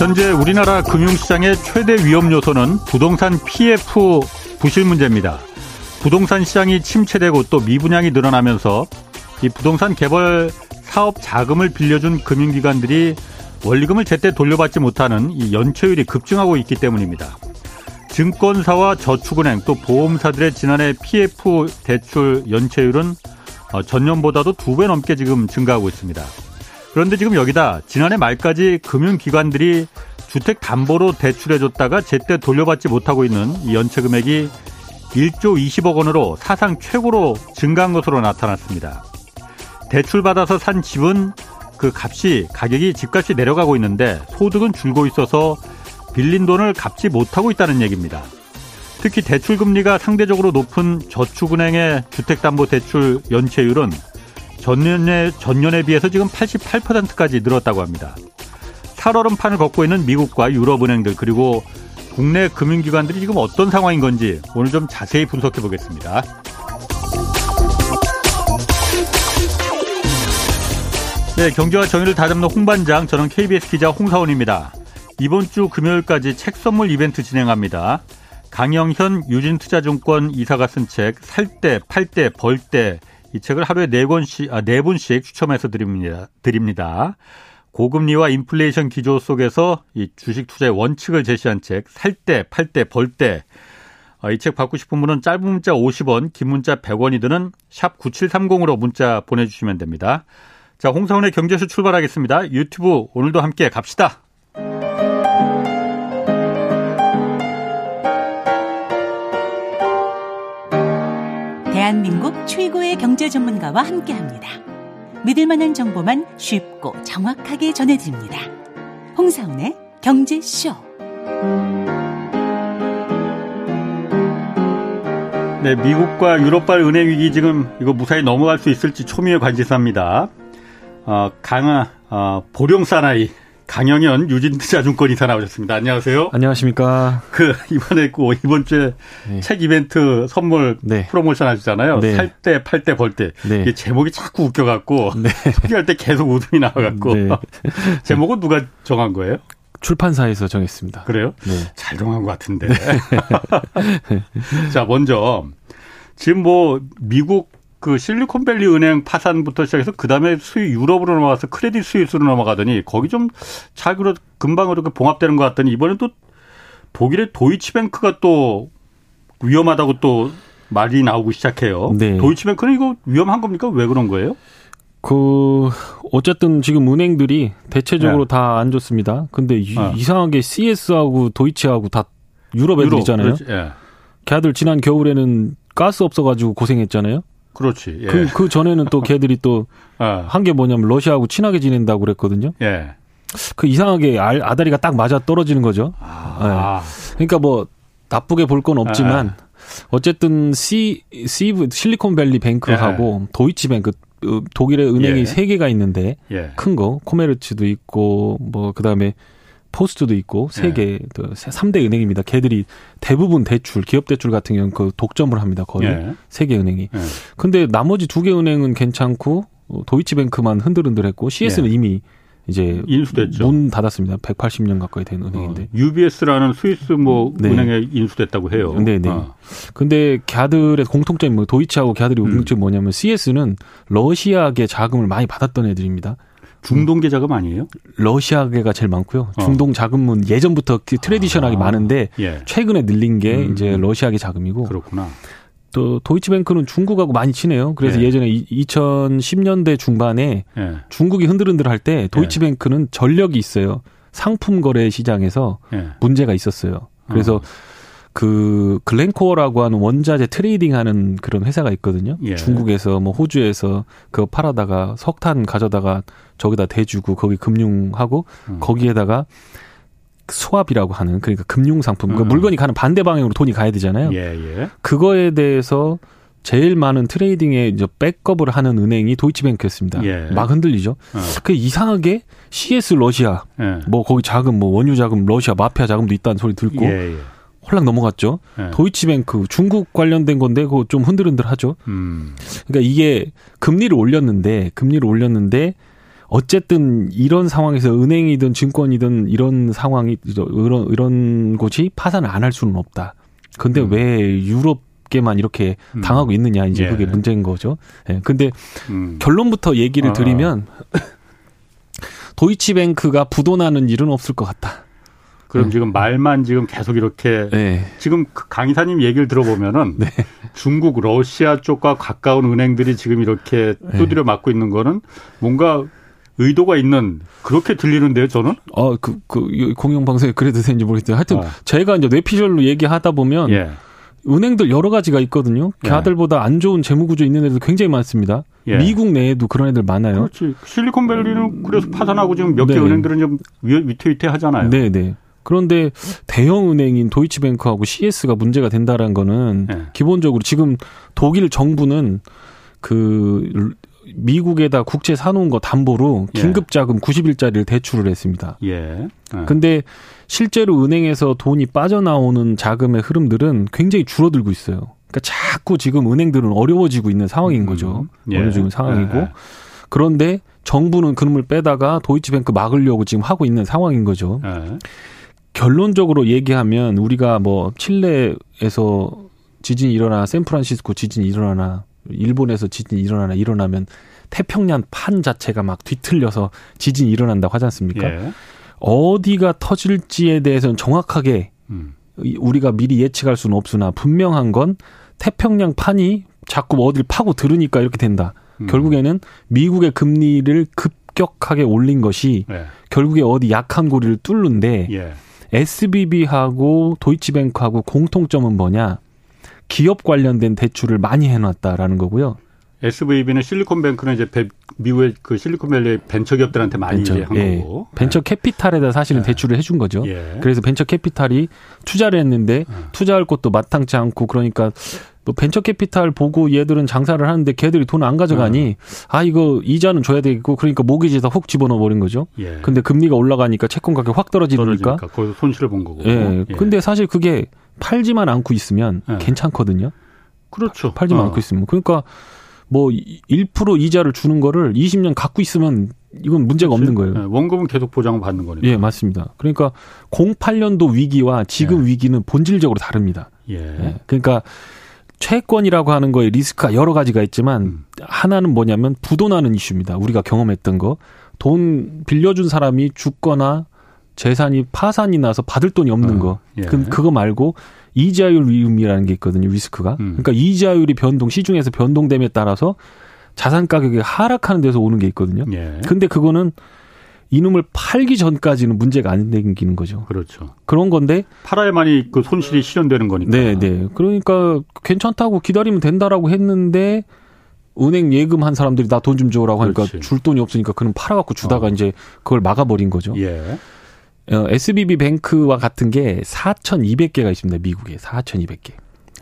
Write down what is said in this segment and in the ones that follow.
현재 우리나라 금융시장의 최대 위험 요소는 부동산 PF 부실 문제입니다. 부동산 시장이 침체되고 또 미분양이 늘어나면서 이 부동산 개발 사업 자금을 빌려준 금융기관들이 원리금을 제때 돌려받지 못하는 이 연체율이 급증하고 있기 때문입니다. 증권사와 저축은행 또 보험사들의 지난해 PF 대출 연체율은 어, 전년보다도 두 배 넘게 지금 증가하고 있습니다. 그런데 지금 여기다 지난해 말까지 금융기관들이 주택 담보로 대출해줬다가 제때 돌려받지 못하고 있는 이 연체 금액이 1조 20억 원으로 사상 최고로 증가한 것으로 나타났습니다. 대출받아서 산 집은 그 값이 가격이 집값이 내려가고 있는데 소득은 줄고 있어서 빌린 돈을 갚지 못하고 있다는 얘기입니다. 특히 대출 금리가 상대적으로 높은 저축은행의 주택담보대출 연체율은 전년에 전년에 비해서 지금 88%까지 늘었다고 합니다. 살얼음판을 걷고 있는 미국과 유럽은행들 그리고 국내 금융기관들이 지금 어떤 상황인 건지 오늘 좀 자세히 분석해 보겠습니다. 네, 경제와 정의를 다잡는 홍반장, 저는 KBS 기자 홍사원입니다. 이번 주 금요일까지 책 선물 이벤트 진행합니다. 강영현 유진투자증권 이사가 쓴 책 살 때, 팔 때, 벌 때 이 책을 하루에 네 권씩 아, 네 분씩 추첨해서 드립니다. 드립니다. 고금리와 인플레이션 기조 속에서 이 주식 투자의 원칙을 제시한 책 살 때, 팔 때, 벌 때. 아, 이책 받고 싶은 분은 짧은 문자 50원, 긴 문자 100원이 드는 샵 9730으로 문자 보내주시면 됩니다. 자, 홍사원의 경제수 출발하겠습니다. 유튜브 오늘도 함께 갑시다. 대한민국 최고의 경제 전문가와 함께 합니다. 믿을 만한 정보만 쉽고 정확하게 전해드립니다. 홍사원의 경제쇼. 네, 미국과 유럽발 은행 위기 지금 이거 무사히 넘어갈 수 있을지 초미의 관심사입니다. 어, 강아, 어, 보령 사나이, 강영현 유진투자증권 이사 나오셨습니다. 안녕하세요. 안녕하십니까. 그, 이번에 그, 이번 주에 네. 책 이벤트 선물 네. 프로모션 하시잖아요. 네. 살 때, 팔 때, 벌 때. 네. 이게 제목이 자꾸 웃겨갖고. 네. 소개할 때 계속 웃음이 나와갖고. 네. 제목은 누가 정한 거예요? 출판사에서 정했습니다. 그래요? 네. 잘 정한 것 같은데. 자, 먼저. 지금 뭐, 미국 그 실리콘밸리 은행 파산부터 시작해서 그 다음에 수익 유럽으로 넘어가서 크레딧 스위스로 넘어가더니 거기 좀잘 그러 금방 그렇게 봉합되는 것 같더니 이번엔 또 독일의 도이치뱅크가 또 위험하다고 또 말이 나오고 시작해요. 네. 도이치뱅크는 이거 위험한 겁니까? 왜 그런 거예요? 그 어쨌든 지금 은행들이 대체적으로 네. 다안 좋습니다. 근데 이, 어. 이상하게 CS하고 도이치하고 다 유럽 애들이잖아요. 유럽, 예. 걔들 지난 겨울에는 가스 없어가지고 고생했잖아요. 그렇지. 예. 그, 그 전에는 또 걔들이 또 한게 어. 뭐냐면 러시아하고 친하게 지낸다고 그랬거든요. 예. 그 이상하게 알, 아다리가 딱 맞아 떨어지는 거죠. 아. 예. 그러니까 뭐 나쁘게 볼 건 없지만 아. 어쨌든 C, C 실리콘밸리 뱅크하고 예. 도이치뱅크 어, 독일의 은행이 예. 세 개가 있는데 예. 큰거 코메르츠도 있고 뭐 그다음에 포스트도 있고 세개 네. 3대 은행입니다. 걔들이 대부분 대출, 기업 대출 같은 경우는 그 독점을 합니다. 거의 네. 세개 은행이. 네. 근데 나머지 두 개 은행은 괜찮고 도이치뱅크만 흔들흔들했고 CS는 네. 이미 이제 인수됐죠. 문 닫았습니다. 180년 가까이 된 은행인데. 어, UBS라는 스위스 뭐 네. 은행에 인수됐다고 해요. 네, 네. 어. 근데 걔들의 공통점이 뭐 도이치하고 걔들이 음. 공통점이 뭐냐면 CS는 러시아계 자금을 많이 받았던 애들입니다. 중동계 자금 아니에요? 러시아계가 제일 많고요. 어. 중동 자금은 예전부터 그 트레디셔널하게 아, 많은데 예. 최근에 늘린 게 음. 이제 러시아계 자금이고. 그렇구나. 또 도이치뱅크는 중국하고 많이 친해요. 그래서 예. 전에 2010년대 중반에 예. 중국이 흔들흔들 할 때 도이치뱅크는 전력이 있어요. 상품 거래 시장에서 예. 문제가 있었어요. 그래서 어. 그 글렌코어라고 하는 원자재 트레이딩하는 그런 회사가 있거든요. 예. 중국에서 뭐 호주에서 그거 팔아다가 석탄 가져다가 저기다 대주고 거기 금융하고 음. 거기에다가 수압이라고 하는 그러니까 금융 상품 그 음. 물건이 가는 반대 방향으로 돈이 가야 되잖아요. 예, 예. 그거에 대해서 제일 많은 트레이딩에 이제 백업을 하는 은행이 도이치뱅크였습니다. 예. 막 흔들리죠. 어. 그 이상하게 CS 러시아 예. 뭐 거기 자금 뭐 원유 자금 러시아 마피아 자금도 있다는 소리 듣고 예, 예. 홀랑 넘어갔죠. 네. 도이치뱅크 중국 관련된 건데 그거 좀 흔들흔들하죠. 음. 그러니까 이게 금리를 올렸는데 금리를 올렸는데 어쨌든 이런 상황에서 은행이든 증권이든 이런 상황이 이런 이런 곳이 파산을 안 할 수는 없다. 근데 음. 왜 유럽계만 이렇게 음. 당하고 있느냐 이제 예. 그게 문제인 거죠. 예. 근데 음. 결론부터 얘기를 아. 드리면 도이치뱅크가 부도나는 일은 없을 것 같다. 그럼 네. 지금 말만 지금 계속 이렇게 네. 지금 그강 이사님 얘기를 들어보면은 네. 중국, 러시아 쪽과 가까운 은행들이 지금 이렇게 네. 두드려 맞고 있는 거는 뭔가 의도가 있는 그렇게 들리는데요, 저는? 어, 그, 그 공영 방송에 그래도 되는지 모르겠어요. 하여튼 어. 제가 이제 뇌피셜로 얘기하다 보면 예. 은행들 여러 가지가 있거든요. 예. 걔들보다 안 좋은 재무 구조 있는 애들 굉장히 많습니다. 예. 미국 내에도 그런 애들 많아요. 그렇지. 실리콘밸리는 그래서 파산하고 지금 몇개 네. 은행들은 좀 위태위태하잖아요. 네, 네. 그런데 대형 은행인 도이치뱅크하고 CS가 문제가 된다라는 거는 네. 기본적으로 지금 독일 정부는 그 미국에다 국채 사놓은 거 담보로 예. 긴급 자금 예. 90일짜리를 대출을 했습니다. 예. 예. 근데 실제로 은행에서 돈이 빠져나오는 자금의 흐름들은 굉장히 줄어들고 있어요. 그러니까 자꾸 지금 은행들은 어려워지고 있는 상황인 거죠. 음. 예. 어려워지는 상황이고. 예. 그런데 정부는 그놈을 빼다가 도이치뱅크 막으려고 지금 하고 있는 상황인 거죠. 예. 결론적으로 얘기하면 우리가 뭐 칠레에서 지진이 일어나 샌프란시스코 지진이 일어나나 일본에서 지진이 일어나나 일어나면 태평양 판 자체가 막 뒤틀려서 지진이 일어난다고 하지 않습니까? 예. 어디가 터질지에 대해서는 정확하게 음. 우리가 미리 예측할 수는 없으나 분명한 건 태평양 판이 자꾸 어딜 파고 들으니까 이렇게 된다. 음. 결국에는 미국의 금리를 급격하게 올린 것이 예. 결국에 어디 약한 고리를 뚫는데 예. SBB하고 도이치뱅크하고 공통점은 뭐냐? 기업 관련된 대출을 많이 해놨다라는 거고요. SVB는 실리콘뱅크는 이제 미국의 그 실리콘밸리 벤처기업들한테 많이 벤처, 이제 한 예. 거고 벤처 캐피탈에다 사실은 예. 대출을 해준 거죠. 예. 그래서 벤처 캐피탈이 투자를 했는데 예. 투자할 것도 마땅치 않고 그러니까 뭐 벤처 캐피탈 보고 얘들은 장사를 하는데 걔들이 돈 안 가져가니 예. 아 이거 이자는 줘야 되겠고 그러니까 모기지에다 훅 집어넣어 버린 거죠. 예. 근데 금리가 올라가니까 채권 가격 확 떨어지니까 거기서 손실을 본 거고. 예. 근데 사실 그게 팔지만 않고 있으면 괜찮거든요. 그렇죠. 팔지만 어. 않고 있으면 그러니까. 뭐 1% 이자를 주는 거를 20년 갖고 있으면 이건 문제가 그렇지. 없는 거예요. 네, 원금은 계속 보장을 받는 거니까. 예, 맞습니다. 그러니까 08년도 위기와 지금 예. 위기는 본질적으로 다릅니다. 예. 예. 그러니까 채권이라고 하는 거에 리스크가 여러 가지가 있지만 음. 하나는 뭐냐면 부도나는 이슈입니다. 우리가 경험했던 거. 돈 빌려준 사람이 죽거나 재산이 파산이 나서 받을 돈이 없는 어, 거. 예. 그, 그거 말고 이자율 위험이라는 게 있거든요. 리스크가. 음. 그러니까 이자율이 변동 시중에서 변동됨에 따라서 자산 가격이 하락하는 데서 오는 게 있거든요. 예. 근데 그거는 이놈을 팔기 전까지는 문제가 안 생기는 거죠. 그렇죠. 그런 건데 팔아야만이 그 손실이 실현되는 거니까. 네, 네. 그러니까 괜찮다고 기다리면 된다라고 했는데 은행 예금 한 사람들이 나 돈 좀 줘라고 하니까 그렇지. 줄 돈이 없으니까 그는 팔아갖고 주다가 어. 이제 그걸 막아버린 거죠. 예. 어, SVB 뱅크와 같은 게 4,200개가 있습니다. 미국에 4,200개.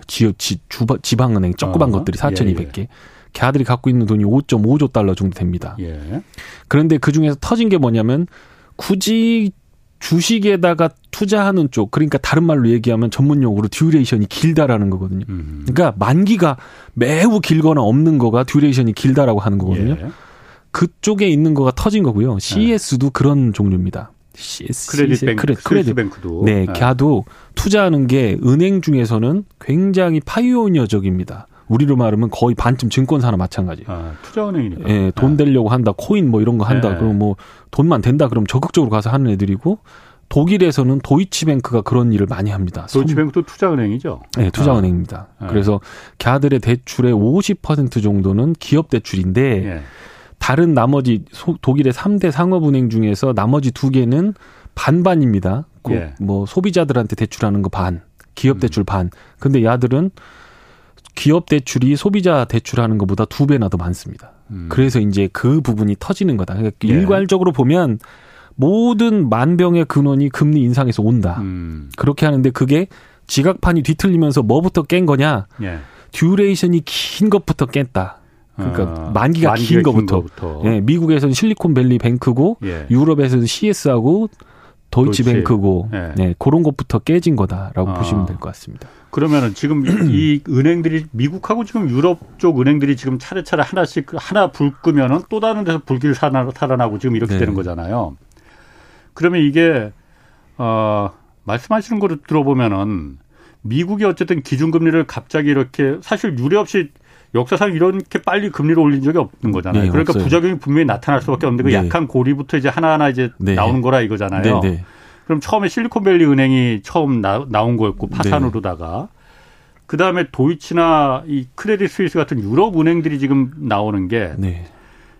지역 지, 주바, 지방은행 조그만 어, 것들이 4,200개. 예, 예. 걔들이 갖고 있는 돈이 5.5조 달러 정도 됩니다. 예. 그런데 그 중에서 터진 게 뭐냐면 굳이 주식에다가 투자하는 쪽, 그러니까 다른 말로 얘기하면 전문 용어로 duration이 길다라는 거거든요. 음. 그러니까 만기가 매우 길거나 없는 거가 duration이 길다라고 하는 거거든요. 예. 그쪽에 있는 거가 터진 거고요. CS도 그런 종류입니다. CS, 크레딧 뱅크, 크레, 크레딧 뱅크도 네, 네, 걔도 투자하는 게 은행 중에서는 굉장히 pioneer적입니다. 우리로 말하면 거의 반쯤 증권사나 마찬가지. 아, 투자은행이니까. 예, 돈 네. 되려고 한다, 코인 뭐 이런 거 한다. 네. 그럼 뭐 돈만 된다 그럼 적극적으로 가서 하는 애들이고 독일에서는 도이치뱅크가 그런 일을 많이 합니다. 도이치뱅크도 투자은행이죠. 네, 투자은행입니다. 아. 그래서 걔들의 대출의 50% 정도는 기업 대출인데 예. 다른 나머지 소, 독일의 3대 상업은행 중에서 나머지 두 개는 반반입니다. 예. 뭐 소비자들한테 대출하는 거 반, 기업 음. 대출 반. 근데 야들은 기업 대출이 소비자 대출하는 것보다 두 배나 더 많습니다. 음. 그래서 이제 그 부분이 터지는 거다. 그러니까 예. 일괄적으로 보면 모든 만병의 근원이 금리 인상에서 온다. 음. 그렇게 하는데 그게 지각판이 뒤틀리면서 뭐부터 깬 거냐? 예. duration이 긴 것부터 깼다. 그러니까 아, 만기가, 만기가 긴, 긴 거부터. 예, 미국에서는 실리콘밸리 뱅크고 예. 유럽에서는 CS하고 도이치뱅크고 네. 네. 그런 것부터 깨진 거다라고 아. 보시면 될 것 같습니다. 그러면은 지금 이 은행들이 미국하고 지금 유럽 쪽 은행들이 지금 차례차례 하나씩 하나 불 끄면은 또 다른 데서 불길 살아나고 지금 이렇게 네. 되는 거잖아요. 그러면 이게 어 말씀하시는 거를 들어보면은 미국이 어쨌든 기준금리를 갑자기 이렇게 사실 유례 없이 역사상 이렇게 빨리 금리를 올린 적이 없는 거잖아요. 네, 그러니까 없어요. 부작용이 분명히 나타날 수밖에 없는데 그 네. 약한 고리부터 이제 하나하나 이제 네. 나오는 거라 이거잖아요. 네, 네. 그럼 처음에 실리콘밸리 은행이 처음 나, 온 거였고 네. 파산으로다가 그 다음에 도이치나 이 크레딧 스위스 같은 유럽 은행들이 지금 나오는 게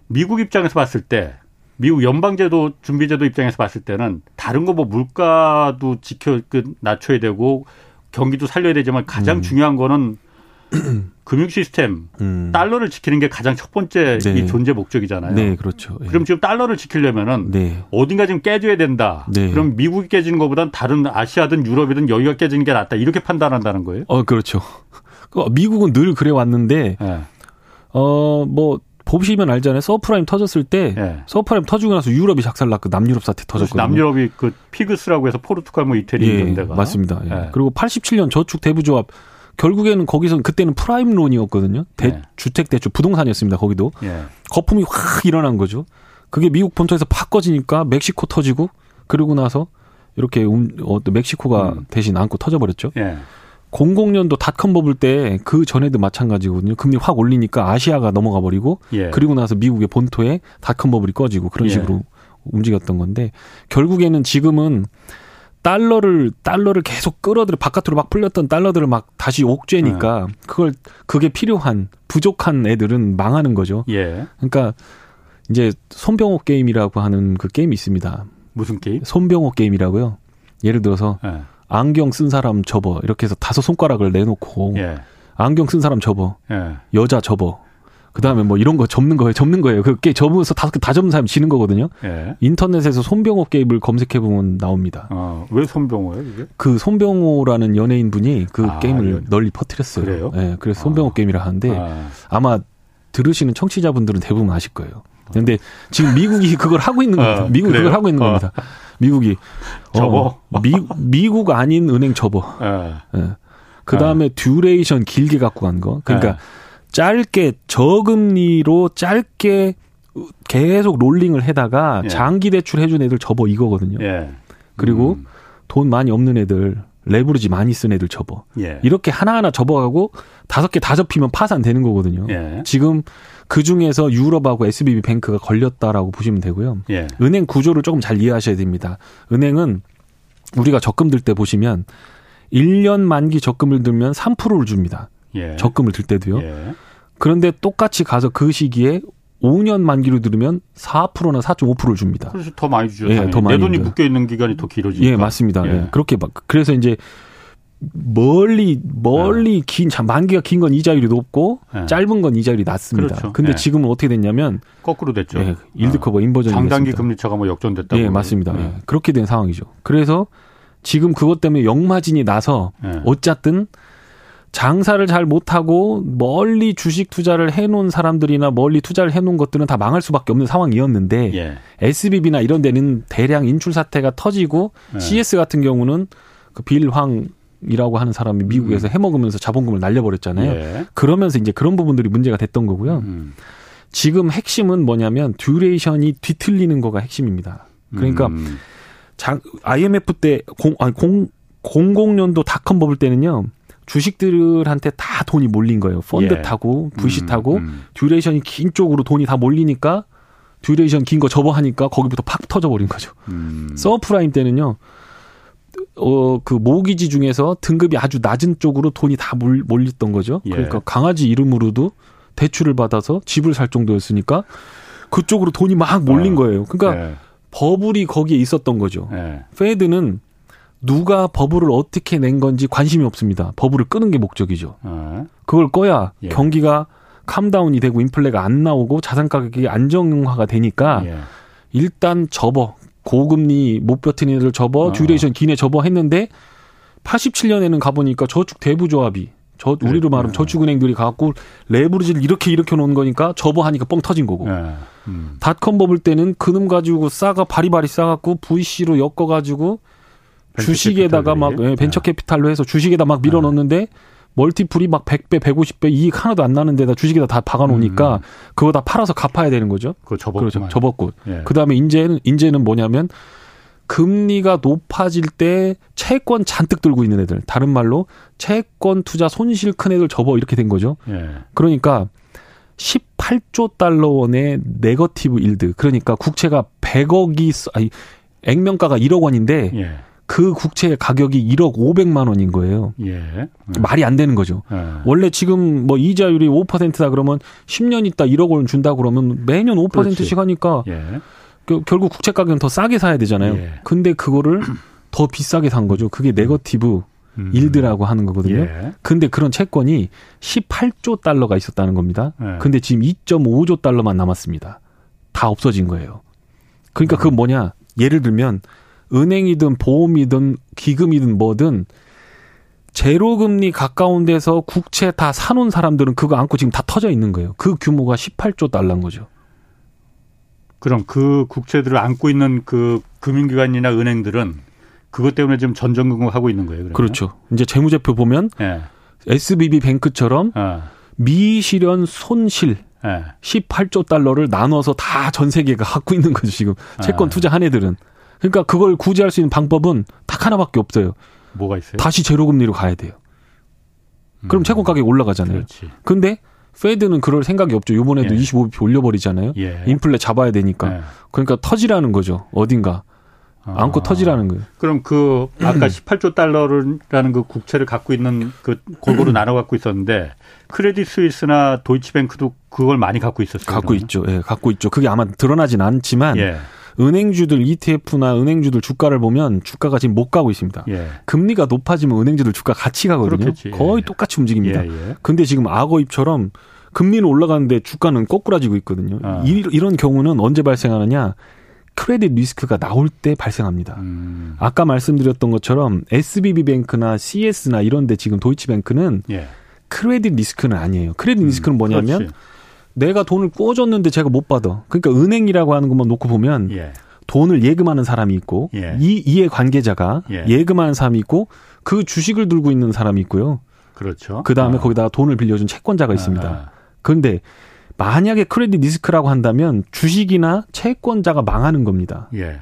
미국 입장에서 봤을 때 미국 연방제도 준비제도 입장에서 봤을 때는 다른 거 뭐 물가도 지켜 그 낮춰야 되고 경기도 살려야 되지만 가장 음. 중요한 거는 금융 시스템 음. 달러를 지키는 게 가장 첫 번째 네. 이 존재 목적이잖아요. 네, 그렇죠. 예. 그럼 지금 달러를 지키려면은 네. 어딘가 지금 깨져야 된다. 네. 그럼 미국이 깨지는 것보단 다른 아시아든 유럽이든 여기가 깨지는 게 낫다. 이렇게 판단한다는 거예요? 어, 그렇죠. 그 미국은 늘 그래 왔는데 네. 어뭐 보시면 알잖아요. 서프라임 터졌을 때 네. 서프라임 터지고 나서 유럽이 작살났고 남유럽 사태 터졌거든요. 남유럽이 그 PIGS라고 해서 포르투갈 뭐 이태리 예, 이런 데가 맞습니다. 예. 그리고 87년 저축 대부조합 결국에는 거기서 그때는 prime loan이었거든요. 대, 네. 주택 대출 부동산이었습니다. 거기도 예. 거품이 확 일어난 거죠. 그게 미국 본토에서 팍 꺼지니까 멕시코 터지고 그러고 나서 이렇게 음, 어, 멕시코가 음. 대신 안고 터져버렸죠. 예. 00년도 닷컴 버블 때 그 전에도 마찬가지거든요. 금리 확 올리니까 아시아가 넘어가 버리고 예. 그리고 나서 미국의 본토에 닷컴 버블이 꺼지고 그런 예. 식으로 움직였던 건데 결국에는 지금은 달러를 달러를 계속 끌어들여 바깥으로 막 풀렸던 달러들을 막 다시 옥죄니까 네. 그걸 그게 필요한 부족한 애들은 망하는 거죠. 예. 그러니까 이제 손병호 게임이라고 하는 그 게임이 있습니다. 무슨 게임? 손병호 게임이라고요. 예를 들어서 예. 안경 쓴 사람 접어 이렇게 해서 다섯 손가락을 내놓고 예. 안경 쓴 사람 접어 예. 여자 접어 그 다음에 뭐 이런 거 접는 거예요. 접는 거예요. 그게 접으면서 다섯 개 다 접는 사람이 지는 거거든요. 예. 인터넷에서 손병호 게임을 검색해 보면 나옵니다. 아, 왜 손병호예요, 이게? 그 손병호라는 연예인 분이 그 아, 게임을 연... 널리 퍼뜨렸어요. 그래요? 예. 그래서 손병호 아. 게임이라 하는데 아. 마 들으시는 청취자분들은 대부분 아실 거예요. 근데 지금 미국이 그걸 하고 있는 겁니다. 어, 미국이 그래요? 그걸 하고 있는 어. 겁니다. 미국이 접어 어, 미, 미국 아닌 은행 접어. 예. 예. 그 다음에 duration 길게 갖고 간 거. 그러니까 예. 짧게 저금리로 짧게 계속 rolling을 해다가 예. 장기 대출 해준 애들 접어 이거거든요. 예. 그리고 음. 돈 많이 없는 애들 레버리지 많이 쓴 애들 접어. 예. 이렇게 하나하나 접어가고 다섯 개 다 접히면 파산되는 거거든요. 예. 지금 그 중에서 유럽하고 SBB 뱅크가 걸렸다라고 보시면 되고요. 예. 은행 구조를 조금 잘 이해하셔야 됩니다. 은행은 우리가 적금 들 때 보시면 1년 만기 적금을 들면 3%를 줍니다. 예. 적금을 들 때도요. 예. 그런데 똑같이 가서 그 시기에 5년 만기로 들으면 4%나 4.5%를 줍니다. 그래서 더 많이 주죠. 예, 더 많이 내 돈이 묶여 있는 기간이 더 길어지니까. 예, 맞습니다. 예. 예. 그렇게 막 그래서 이제 멀리 멀리 예. 긴 만기가 긴 건 이자율이 높고 예. 짧은 건 이자율이 낮습니다. 그렇죠. 근데 예. 지금은 어떻게 됐냐면 거꾸로 됐죠. 예, yield curve inversion이 장단기 금리 차가 뭐 역전됐다고. 예, 맞습니다. 예. 그렇게 된 상황이죠. 그래서 지금 그것 때문에 역마진이 나서 어쨌든 장사를 잘 못하고 멀리 주식 투자를 해놓은 사람들이나 멀리 투자를 해놓은 것들은 다 망할 수밖에 없는 상황이었는데 예. SVB나 이런 데는 대량 인출 사태가 터지고 예. CS 같은 경우는 그 빌 황이라고 하는 사람이 미국에서 음. 해먹으면서 자본금을 날려버렸잖아요. 예. 그러면서 이제 그런 부분들이 문제가 됐던 거고요. 음. 지금 핵심은 뭐냐면 duration이 뒤틀리는 거가 핵심입니다. 그러니까 음. 장, IMF 때 공, 아니, 공, 00년도 닷컴 버블 때는요. 주식들한테 다 돈이 몰린 거예요. 펀드 예. 타고 부시 타고 음, 음. duration이 긴 쪽으로 돈이 다 몰리니까 duration 긴 거 접어 하니까 거기부터 팍 터져 버린 거죠. 음. 서프라임 때는요. 어, 그 모기지 중에서 등급이 아주 낮은 쪽으로 돈이 다 몰, 몰렸던 거죠. 예. 그러니까 강아지 이름으로도 대출을 받아서 집을 살 정도였으니까 그쪽으로 돈이 막 몰린 어. 거예요. 그러니까 예. 버블이 거기에 있었던 거죠. 예. Fed는 누가 버블을 어떻게 낸 건지 관심이 없습니다. 버블을 끄는 게 목적이죠. 어. 그걸 꺼야 예. 경기가 calm down이 되고 인플레가 안 나오고 자산 가격이 안정화가 되니까 예. 일단 접어 고금리 못 버티는 애들 접어 어. duration 긴 애 접어 했는데 87년에는 가보니까 저축 대부조합이 저 우리로 말하면 저축은행들이 갖고 레버리지를 이렇게 이렇게 놓은 거니까 접어 하니까 뻥 터진 거고. 네. 음. 닷컴 버블 때는 그놈 가지고 싸가 바리바리 싸갖고 VC로 엮어가지고 주식에다가 막 예, 벤처 캐피탈로 해서 주식에다 막 밀어 넣는데 multiple이 막 100배, 150배 이익 하나도 안 나는 데다 주식에다 다 박아 놓으니까 음. 그거 다 팔아서 갚아야 되는 거죠. 그거 접었고. 그렇죠. 접었고. 예. 그다음에 인제는 인제는 뭐냐면 금리가 높아질 때 채권 잔뜩 들고 있는 애들. 다른 말로 채권 투자 손실 큰 애들 접어 이렇게 된 거죠. 예. 그러니까 18조 달러 원의 네거티브 일드. 그러니까 국채가 100억이 아니 액면가가 1억 원인데 예. 그 국채의 가격이 1억 500만 원인 거예요. 예. 말이 안 되는 거죠. 예. 원래 지금 뭐 이자율이 5%다 그러면 10년 있다 1억 원 준다 그러면 매년 5%씩 하니까 예. 그, 결국 국채 가격은 더 싸게 사야 되잖아요. 예. 근데 그거를 더 비싸게 산 거죠. 그게 네거티브 음. 일드라고 하는 거거든요. 예. 근데 그런 채권이 18조 달러가 있었다는 겁니다. 예. 근데 지금 2.5조 달러만 남았습니다. 다 없어진 거예요. 그러니까 그건 뭐냐? 예를 들면 은행이든 보험이든 기금이든 뭐든 제로금리 가까운 데서 국채 다 사놓은 사람들은 그거 안고 지금 다 터져 있는 거예요. 그 규모가 18조 달러인 거죠. 그럼 그 국채들을 안고 있는 그 금융기관이나 은행들은 그것 때문에 지금 전전긍긍하고 있는 거예요. 그러면? 그렇죠. 이제 재무제표 보면 네. 예. SBB 뱅크처럼 어. 미실현 손실 네. 18조 달러를 나눠서 다 전 세계가 갖고 있는 거죠 지금 채권 아. 투자한 애들은. 그러니까 그걸 구제할 수 있는 방법은 딱 하나밖에 없어요. 뭐가 있어요? 다시 제로 금리로 가야 돼요. 그럼 음. 채권 가격이 올라가잖아요. 그렇지. 근데 페드는 그럴 생각이 없죠. 요번에도 예. 25bp 올려버리잖아요. 예. 인플레 잡아야 되니까. 예. 그러니까 터지라는 거죠. 어딘가. 아. 안고 터지라는 거예요. 그럼 그 아까 18조 달러라는 그 국채를 갖고 있는 그 골고루 나눠 갖고 있었는데 크레딧 스위스나 도이치뱅크도 그걸 많이 갖고 있었어요. 갖고 그러면? 있죠. 예, 갖고 있죠. 그게 아마 드러나진 않지만 예. 은행주들 ETF나 은행주들 주가를 보면 주가가 지금 못 가고 있습니다. 예. 금리가 높아지면 은행주들 주가 같이 가거든요. 그렇겠지. 거의 예. 똑같이 움직입니다. 예, 예. 근데 지금 악어입처럼 금리는 올라가는데 주가는 거꾸라지고 있거든요. 아. 이, 이런 경우는 언제 발생하느냐? 크레딧 리스크가 나올 때 발생합니다. 음. 아까 말씀드렸던 것처럼 SBB 뱅크나 CS나 이런 데 지금 도이치뱅크는 예. 크레딧 리스크는 아니에요. 크레딧 음, 리스크는 뭐냐면 그렇지. 내가 돈을 꿔줬는데 제가 못 받아. 그러니까 은행이라고 하는 것만 놓고 보면 예. 돈을 예금하는 사람이 있고 예. 이 이해 관계자가 예. 금하는 사람이 있고 그 주식을 들고 있는 사람이 있고요. 그렇죠. 그 다음에 아. 거기다가 돈을 빌려준 채권자가 있습니다. 아. 그런데 만약에 credit risk라고 한다면 주식이나 채권자가 망하는 겁니다. 예.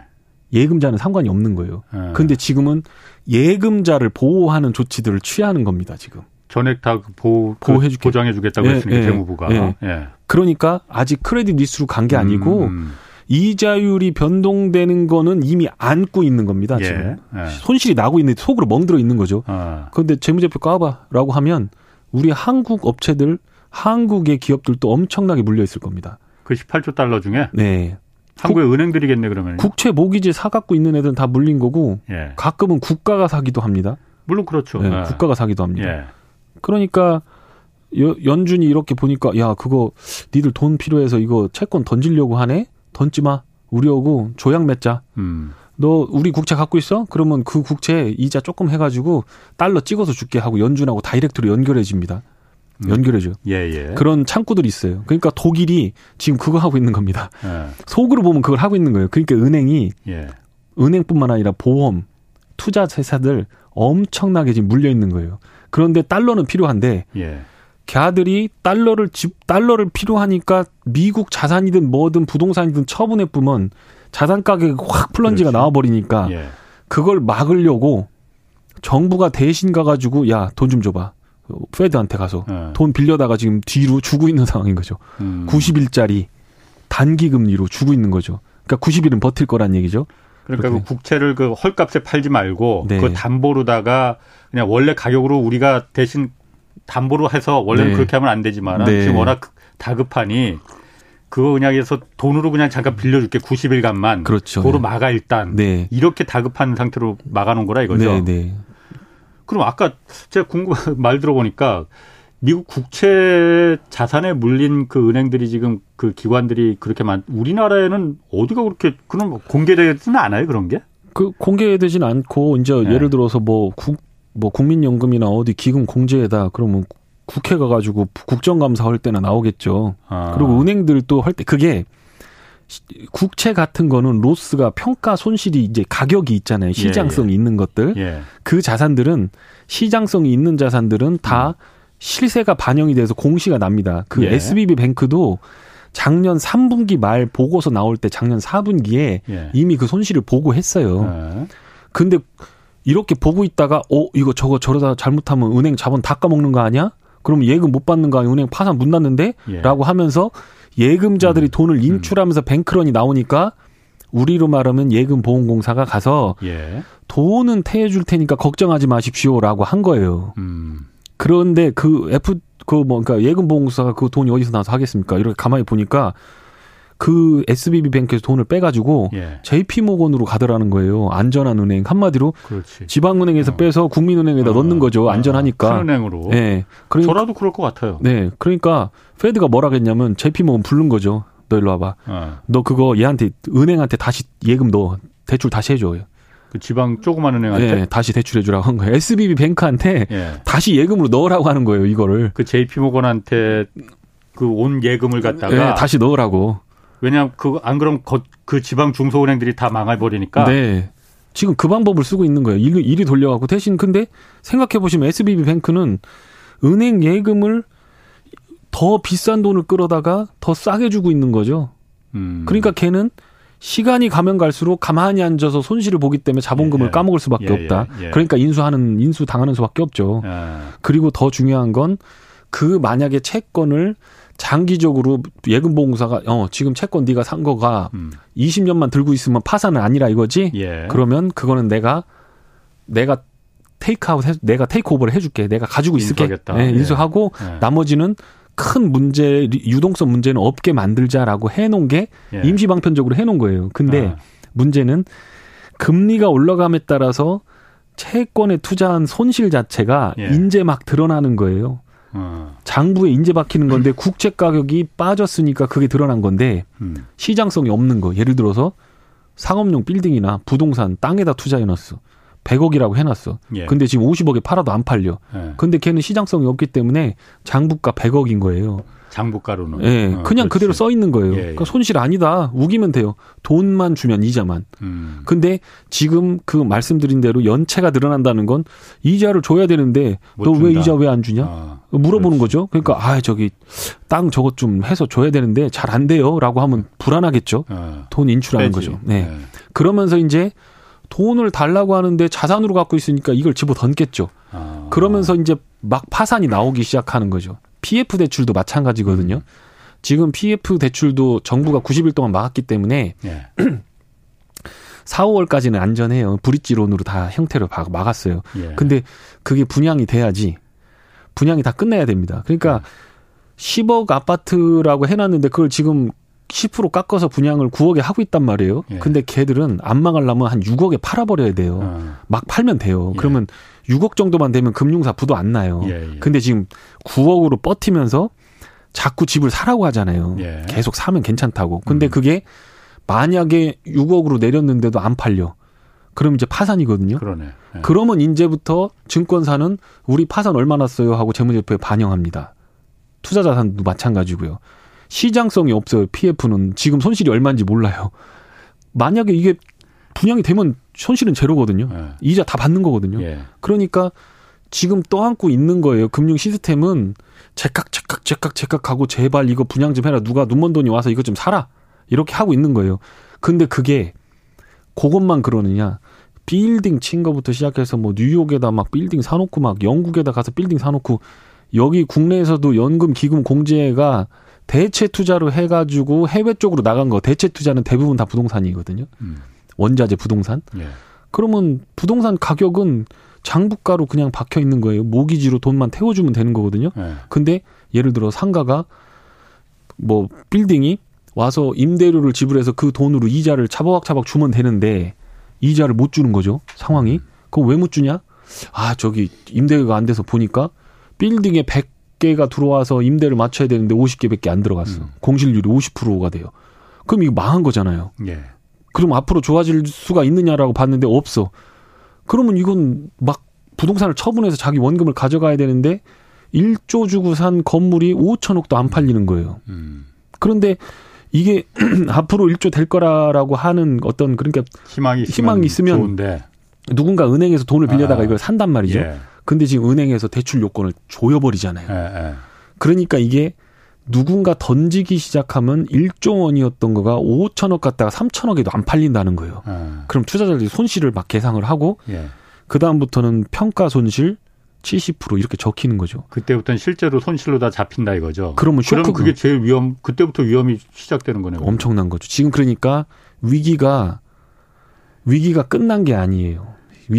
예금자는 상관이 없는 거예요. 예. 근데 지금은 예금자를 보호하는 조치들을 취하는 겁니다, 지금. 전액 다 보호, 그 보호해주게 보장해 주겠다고 예, 했으니까 예, 재무부가. 예. 예. 그러니까 아직 credit risk로 간 게 아니고 음, 음. 이자율이 변동되는 거는 이미 안고 있는 겁니다. 예, 지금 예. 손실이 나고 있는데 속으로 멍들어 있는 거죠. 아. 그런데 재무제표 까봐라고 하면 우리 한국 업체들, 한국의 기업들도 엄청나게 물려 있을 겁니다. 그 18조 달러 중에? 네. 한국의 국, 은행들이겠네 그러면. 국채 모기지 사갖고 있는 애들은 다 물린 거고 예. 가끔은 국가가 사기도 합니다. 물론 그렇죠. 네, 예. 국가가 사기도 합니다. 예. 그러니까 연준이 이렇게 보니까 야 그거 니들 돈 필요해서 이거 채권 던지려고 하네 던지 마 우리 오고 조약 맺자 음. 너 우리 국채 갖고 있어 그러면 그 국채 이자 조금 해가지고 달러 찍어서 줄게 하고 연준하고 다이렉트로 연결해 줍니다 음. 연결해줘. 예, 예. 그런 창구들이 있어요. 그러니까 독일이 지금 그거 하고 있는 겁니다. 예. 속으로 보면 그걸 하고 있는 거예요. 그러니까 은행이 예. 은행뿐만 아니라 보험, 투자 회사들 엄청나게 지금 물려 있는 거예요. 그런데 달러는 필요한데 예. 걔들이 달러를 집 달러를 필요하니까 미국 자산이든 뭐든 부동산이든 처분해 뿌면 자산 가격이 확 플런지가 나와 버리니까 예. 그걸 막으려고 정부가 대신 가가지고 야 돈 좀 줘봐 페드한테 가서 예. 돈 빌려다가 지금 뒤로 주고 있는 상황인 거죠. 음. 90일짜리 단기 금리로 주고 있는 거죠. 그러니까 90일은 버틸 거란 얘기죠. 그러니까 그 국채를 그 헐값에 팔지 말고 네. 그 담보로다가 그냥 원래 가격으로 우리가 대신 담보로 해서 원래는 네. 그렇게 하면 안 되지만 네. 지금 워낙 다급하니 그거 그냥 해서 돈으로 그냥 잠깐 빌려줄게 90일간만 그렇죠. 고로 막아 일단 네. 이렇게 다급한 상태로 막아놓은 거라 이거죠. 네, 네. 그럼 아까 제가 궁금한 말 들어보니까 미국 국채 자산에 물린 그 은행들이 지금 그 기관들이 그렇게 많 우리나라에는 어디가 그렇게 그런 공개되지는 않아요 그런 게? 그 공개되진 않고 이제 네. 예를 들어서 뭐 국, 뭐 국민연금이나 어디 기금 공제에다 그러면 국회 가가지고 국정감사 할 때나 나오겠죠. 아. 그리고 은행들도 할 때 그게 국채 같은 거는 로스가 평가 손실이 이제 가격이 있잖아요. 시장성이 예, 예. 있는 것들. 예. 그 자산들은 시장성이 있는 자산들은 다 음. 실세가 반영이 돼서 공시가 납니다. 그 예. SBB 뱅크도 작년 3분기 말 보고서 나올 때 작년 4분기에 예. 이미 그 손실을 보고했어요. 예. 근데 이렇게 보고 있다가 어 이거 저거 저러다 잘못하면 은행 자본 다 까먹는 거 아니야? 그러면 예금 못 받는 거 아니야? 은행 파산 문 닫는데? 예. 라고 하면서 예금자들이 음. 돈을 음. 인출하면서 음. 뱅크런이 나오니까 우리로 말하면 예금 보험공사가 가서 예. 돈은 태해 줄 테니까 걱정하지 마십시오라고 한 거예요. 음. 그런데 그 F 그뭐 그러니까 예금 보험공사가 그 돈이 어디서 나와서 하겠습니까? 이렇게 가만히 보니까 그 SBB 뱅크에서 돈을 빼가지고 예. JP 모건으로 가더라는 거예요. 안전한 은행 한마디로 그렇지. 지방은행에서 어. 빼서 국민은행에다 어. 넣는 거죠. 안전하니까. 큰 은행으로. 네. 그러니까, 저라도 그럴 것 같아요. 네. 그러니까 페드가 뭐라겠냐면 JP 모건 부른 거죠. 너 일로 와봐. 어. 너 그거 얘한테 은행한테 다시 예금 너 대출 다시 해줘요. 그 지방 조그만 은행한테 네, 다시 대출해 주라고 한 거예요. SBB 뱅크한테 예. 다시 예금으로 넣으라고 하는 거예요. 이거를 그 JP 모건한테 그 온 예금을 갖다가 네, 다시 넣으라고. 왜냐하면 그 안 그럼 그 지방 중소은행들이 다 망해버리니까. 네. 지금 그 방법을 쓰고 있는 거예요. 일, 일이 돌려갖고 대신 근데 생각해 보시면 SBB 뱅크는 은행 예금을 더 비싼 돈을 끌어다가 더 싸게 주고 있는 거죠. 음. 그러니까 걔는 시간이 가면 갈수록 가만히 앉아서 손실을 보기 때문에 자본금을 예, 예. 까먹을 수밖에 예, 없다. 예, 예. 그러니까 인수하는 인수 당하는 수밖에 없죠. 아. 그리고 더 중요한 건 그 만약에 채권을 장기적으로 예금 보험사가 어 지금 채권 네가 산 거가 음. 20년만 들고 있으면 파산은 아니라 이거지. 예. 그러면 그거는 내가 내가 테이크아웃 해 내가 테이크오버를 해줄게. 내가 가지고 있을게. 네, 인수하고 예. 나머지는 큰 문제 유동성 문제는 없게 만들자라고 해놓은 게 예. 임시방편적으로 해놓은 거예요. 근데 아. 문제는 금리가 올라감에 따라서 채권에 투자한 손실 자체가 예. 이제 막 드러나는 거예요. 어. 장부에 인제 박히는 건데 국채 가격이 빠졌으니까 그게 드러난 건데 음. 시장성이 없는 거. 예를 들어서 상업용 빌딩이나 부동산 땅에다 투자해 놨어. 100억이라고 해놨어. 예. 근데 지금 50억에 팔아도 안 팔려. 예. 근데 걔는 시장성이 없기 때문에 장부가 100억인 거예요. 장부가로는. 예, 어, 그냥 그렇지. 그대로 써 있는 거예요. 예, 그러니까 예. 손실 아니다. 우기면 돼요. 돈만 주면 이자만. 음. 근데 지금 그 말씀드린 대로 연체가 늘어난다는 건 이자를 줘야 되는데 너 왜 이자 왜 안 주냐? 아, 물어보는 그렇지. 거죠. 그러니까 아 저기 땅 저것 좀 해서 줘야 되는데 잘 안 돼요라고 하면 불안하겠죠. 아, 돈 인출하는 빼지. 거죠. 네. 네. 그러면서 이제 돈을 달라고 하는데 자산으로 갖고 있으니까 이걸 집어 던겠죠. 아. 그러면서 이제 막 파산이 나오기 시작하는 거죠. PF 대출도 마찬가지거든요. 음. 지금 PF 대출도 정부가 90일 동안 막았기 때문에 예. 4, 5월까지는 안전해요. 브릿지론으로 다 형태로 막았어요. 예. 근데 그게 분양이 돼야지 분양이 다 끝내야 됩니다. 그러니까 음. 10억 아파트라고 해놨는데 그걸 지금 10% 깎아서 분양을 9억에 하고 있단 말이에요. 예. 근데 걔들은 안 망하려면 한 6억에 팔아버려야 돼요. 어. 막 팔면 돼요. 예. 그러면 6억 정도만 되면 금융사 부도 안 나요. 예, 예. 근데 지금 9억으로 버티면서 자꾸 집을 사라고 하잖아요. 예. 계속 사면 괜찮다고. 근데 음. 그게 만약에 6억으로 내렸는데도 안 팔려. 그럼 이제 파산이거든요. 그러네. 예. 그러면 이제부터 증권사는 우리 파산 얼마 났어요 하고 재무제표에 반영합니다. 투자 자산도 마찬가지고요. 시장성이 없어요. PF는 지금 손실이 얼마인지 몰라요. 만약에 이게 분양이 되면 손실은 제로거든요. 네. 이자 다 받는 거거든요. 예. 그러니까 지금 떠안고 있는 거예요. 금융 시스템은 제깍 제깍 제깍 제깍 하고 제발 이거 분양 좀 해라. 누가 눈먼 돈이 와서 이거 좀 사라. 이렇게 하고 있는 거예요. 근데 그게 그것만 그러느냐? 빌딩 친 거부터 시작해서 뭐 뉴욕에다 막 빌딩 사놓고 막 영국에다 가서 빌딩 사놓고 여기 국내에서도 연금 기금 공제가 대체 투자로 해가지고 해외 쪽으로 나간 거 대체 투자는 대부분 다 부동산이거든요. 음. 원자재 부동산. 예. 그러면 부동산 가격은 장부가로 그냥 박혀 있는 거예요. 모기지로 돈만 태워주면 되는 거거든요. 예. 근데 예를 들어 상가가 뭐 빌딩이 와서 임대료를 지불해서 그 돈으로 이자를 차박차박 주면 되는데 이자를 못 주는 거죠. 상황이. 음. 그거 왜 못 주냐? 아, 저기 임대가 안 돼서 보니까 빌딩에 100 개가 들어와서 임대를 맞춰야 되는데 50개밖에 안 들어갔어. 음. 공실률이 50%가 돼요. 그럼 이거 망한 거잖아요. 예. 그럼 앞으로 좋아질 수가 있느냐라고 봤는데 없어. 그러면 이건 막 부동산을 처분해서 자기 원금을 가져가야 되는데 1조 주고 산 건물이 5천억도 안 팔리는 거예요. 음. 그런데 이게 앞으로 1조 될 거라라고 하는 어떤 그러니까 희망이, 희망이 있으면 좋은데. 누군가 은행에서 돈을 빌려다가 아, 이걸 산단 말이죠. 예. 근데 지금 은행에서 대출 요건을 조여버리잖아요. 예, 예. 그러니까 이게 누군가 던지기 시작하면 1조 원이었던 거가 5천억 갔다가 3천억에도 안 팔린다는 거예요. 예. 그럼 투자자들이 손실을 막 계상을 하고 예. 그 다음부터는 평가 손실 70% 이렇게 적히는 거죠. 그때부터는 실제로 손실로 다 잡힌다 이거죠. 그러면 쇼크 그게 제일 위험 그때부터 위험이 시작되는 거네요. 엄청난 거죠. 지금 그러니까 위기가 위기가 끝난 게 아니에요.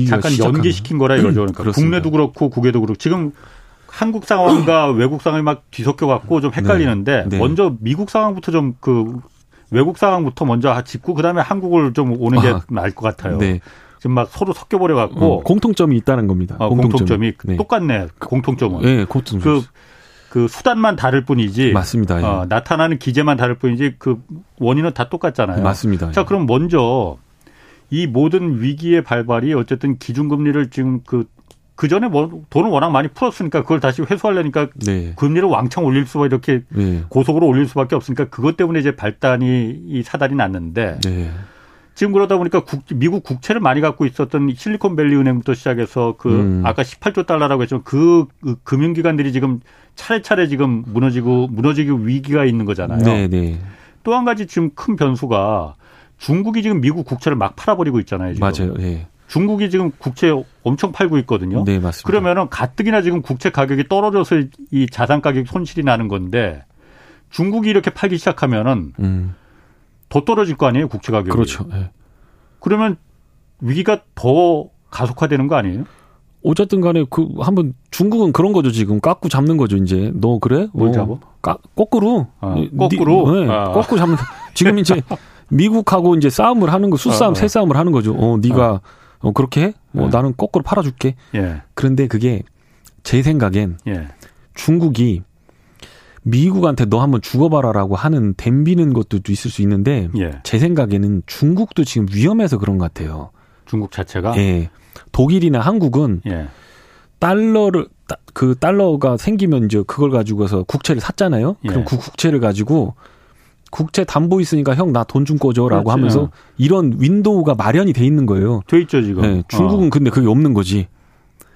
잠깐. 연기시킨 거라 이거죠. 그러니까 국내도 그렇고 국외도 그렇고 지금 한국 상황과 외국 상황이 막 뒤섞여 갖고 좀 헷갈리는데 네. 네. 먼저 미국 상황부터 좀 그 외국 상황부터 먼저 짚고 그다음에 한국을 좀 오는 게 아, 나을 것 같아요. 네. 지금 막 서로 섞여 버려 갖고 음, 공통점이 있다는 겁니다. 어, 공통점이, 공통점이 네. 똑같네. 공통점은. 네, 공통점. 그, 그 수단만 다를 뿐이지. 맞습니다. 예. 어, 나타나는 기재만 다를 뿐이지 그 원인은 다 똑같잖아요. 맞습니다. 자, 그럼 먼저 이 모든 위기의 발발이 어쨌든 기준금리를 지금 그, 그 전에 뭐 돈을 워낙 많이 풀었으니까 그걸 다시 회수하려니까 네. 금리를 왕창 올릴 수가 이렇게 네. 고속으로 올릴 수밖에 없으니까 그것 때문에 이제 발단이 이 사단이 났는데 네. 지금 그러다 보니까 국, 미국 국채를 많이 갖고 있었던 실리콘밸리 은행부터 시작해서 그 음. 아까 18조 달러라고 했지만 그, 그 금융기관들이 지금 차례차례 지금 무너지고 무너지기 위기가 있는 거잖아요. 네, 또한 가지 지금 큰 변수가 중국이 지금 미국 국채를 막 팔아버리고 있잖아요. 지금. 맞아요. 예. 중국이 지금 국채 엄청 팔고 있거든요. 네, 맞습니다. 그러면은 가뜩이나 지금 국채 가격이 떨어져서 이 자산 가격 손실이 나는 건데 중국이 이렇게 팔기 시작하면은 음. 더 떨어질 거 아니에요, 국채 가격이. 그렇죠. 예. 그러면 위기가 더 가속화되는 거 아니에요? 어쨌든 간에 그 한번 중국은 그런 거죠 지금 깎고 잡는 거죠 이제 너 그래? 뭘 어, 잡아? 까, 거꾸로 아, 거꾸로 네, 아. 거꾸로 잡는 지금 이제 미국하고 이제 싸움을 하는 거, 수싸움, 어, 어. 새싸움을 하는 거죠. 어, 네가 어, 어 그렇게 해? 어, 네. 나는 거꾸로 팔아줄게. 예. 그런데 그게 제 생각엔 예. 중국이 미국한테 너 한번 죽어봐라라고 하는 댐비는 것도 있을 수 있는데 예. 제 생각에는 중국도 지금 위험해서 그런 것 같아요. 중국 자체가? 예. 독일이나 한국은 예. 달러를 그 달러가 생기면 이제 그걸 가지고서 국채를 샀잖아요. 그럼 예. 그 국채를 가지고 국채 담보 있으니까 형 나 돈 좀 꺼줘라고 하면서 이런 윈도우가 마련이 돼 있는 거예요. 돼 있죠 지금. 네, 중국은 어. 근데 그게 없는 거지.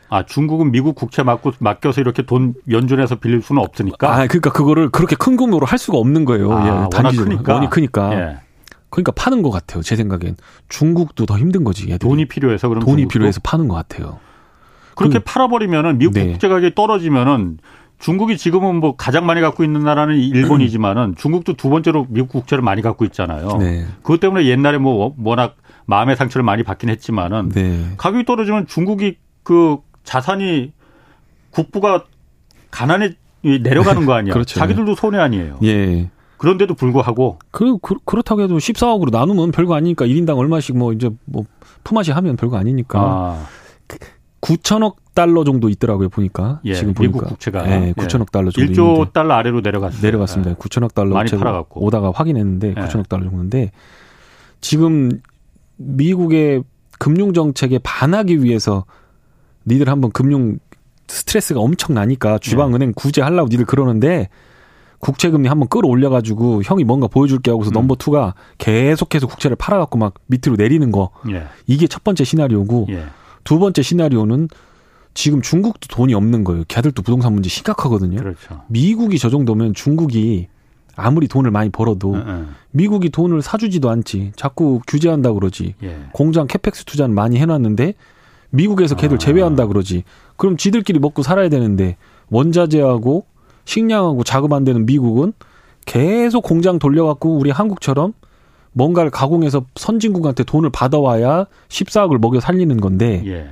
아 중국은 미국 국채 맡고 맡겨서 이렇게 돈 연준해서 빌릴 수는 없으니까. 아 그러니까 그거를 그렇게 큰 규모로 할 수가 없는 거예요. 아, 예, 단기적으로 크니까. 원이 크니까. 예. 그러니까 파는 것 같아요. 제 생각엔 중국도 더 힘든 거지. 얘들이. 돈이 필요해서 그럼 돈이 중국도? 필요해서 파는 것 같아요. 그렇게 그, 팔아버리면은 미국 네. 국제 가격이 떨어지면은 중국이 지금은 뭐 가장 많이 갖고 있는 나라는 일본이지만은 중국도 두 번째로 미국 국채를 많이 갖고 있잖아요. 네. 그것 때문에 옛날에 뭐 워낙 마음의 상처를 많이 받긴 했지만은 네. 가격이 떨어지면 중국이 그 자산이 국부가 가난해 내려가는 거 아니야. 그렇죠. 자기들도 손해 아니에요. 예. 그런데도 불구하고 그, 그 그렇다고 해도 14억으로 나누면 별거 아니니까 1인당 얼마씩 뭐 이제 뭐 품앗이 하면 별거 아니니까. 아. 9천억 달러 정도 있더라고요 보니까 예, 지금 보니까 미국 국채가 네, 9천억 달러 정도 1조 있는데. 달러 아래로 내려갔어요. 내려갔습니다. 네. 9천억 달러 많이 팔아갖고 오다가 확인했는데 네. 9천억 달러 정도인데 지금 미국의 금융 정책에 반하기 위해서 니들 한번 금융 스트레스가 엄청 나니까 지방은행 네. 구제하려고 니들 그러는데 국채금리 한번 끌어올려가지고 형이 뭔가 보여줄게 하고서 음. number two가 계속해서 국채를 팔아갖고 막 밑으로 내리는 거 예. 이게 첫 번째 시나리오고 예. 두 번째 시나리오는 지금 중국도 돈이 없는 거예요. 걔들도 부동산 문제 심각하거든요. 그렇죠. 미국이 저 정도면 중국이 아무리 돈을 많이 벌어도 응, 응. 미국이 돈을 사주지도 않지. 자꾸 규제한다 그러지. 예. 공장 CAPEX 투자는 많이 해놨는데 미국에서 걔들 아. 제외한다 그러지. 그럼 지들끼리 먹고 살아야 되는데 원자재하고 식량하고 자금 안 되는 미국은 계속 공장 돌려갖고 우리 한국처럼 뭔가를 가공해서 선진국한테 돈을 받아와야 14억을 먹여 살리는 건데 예.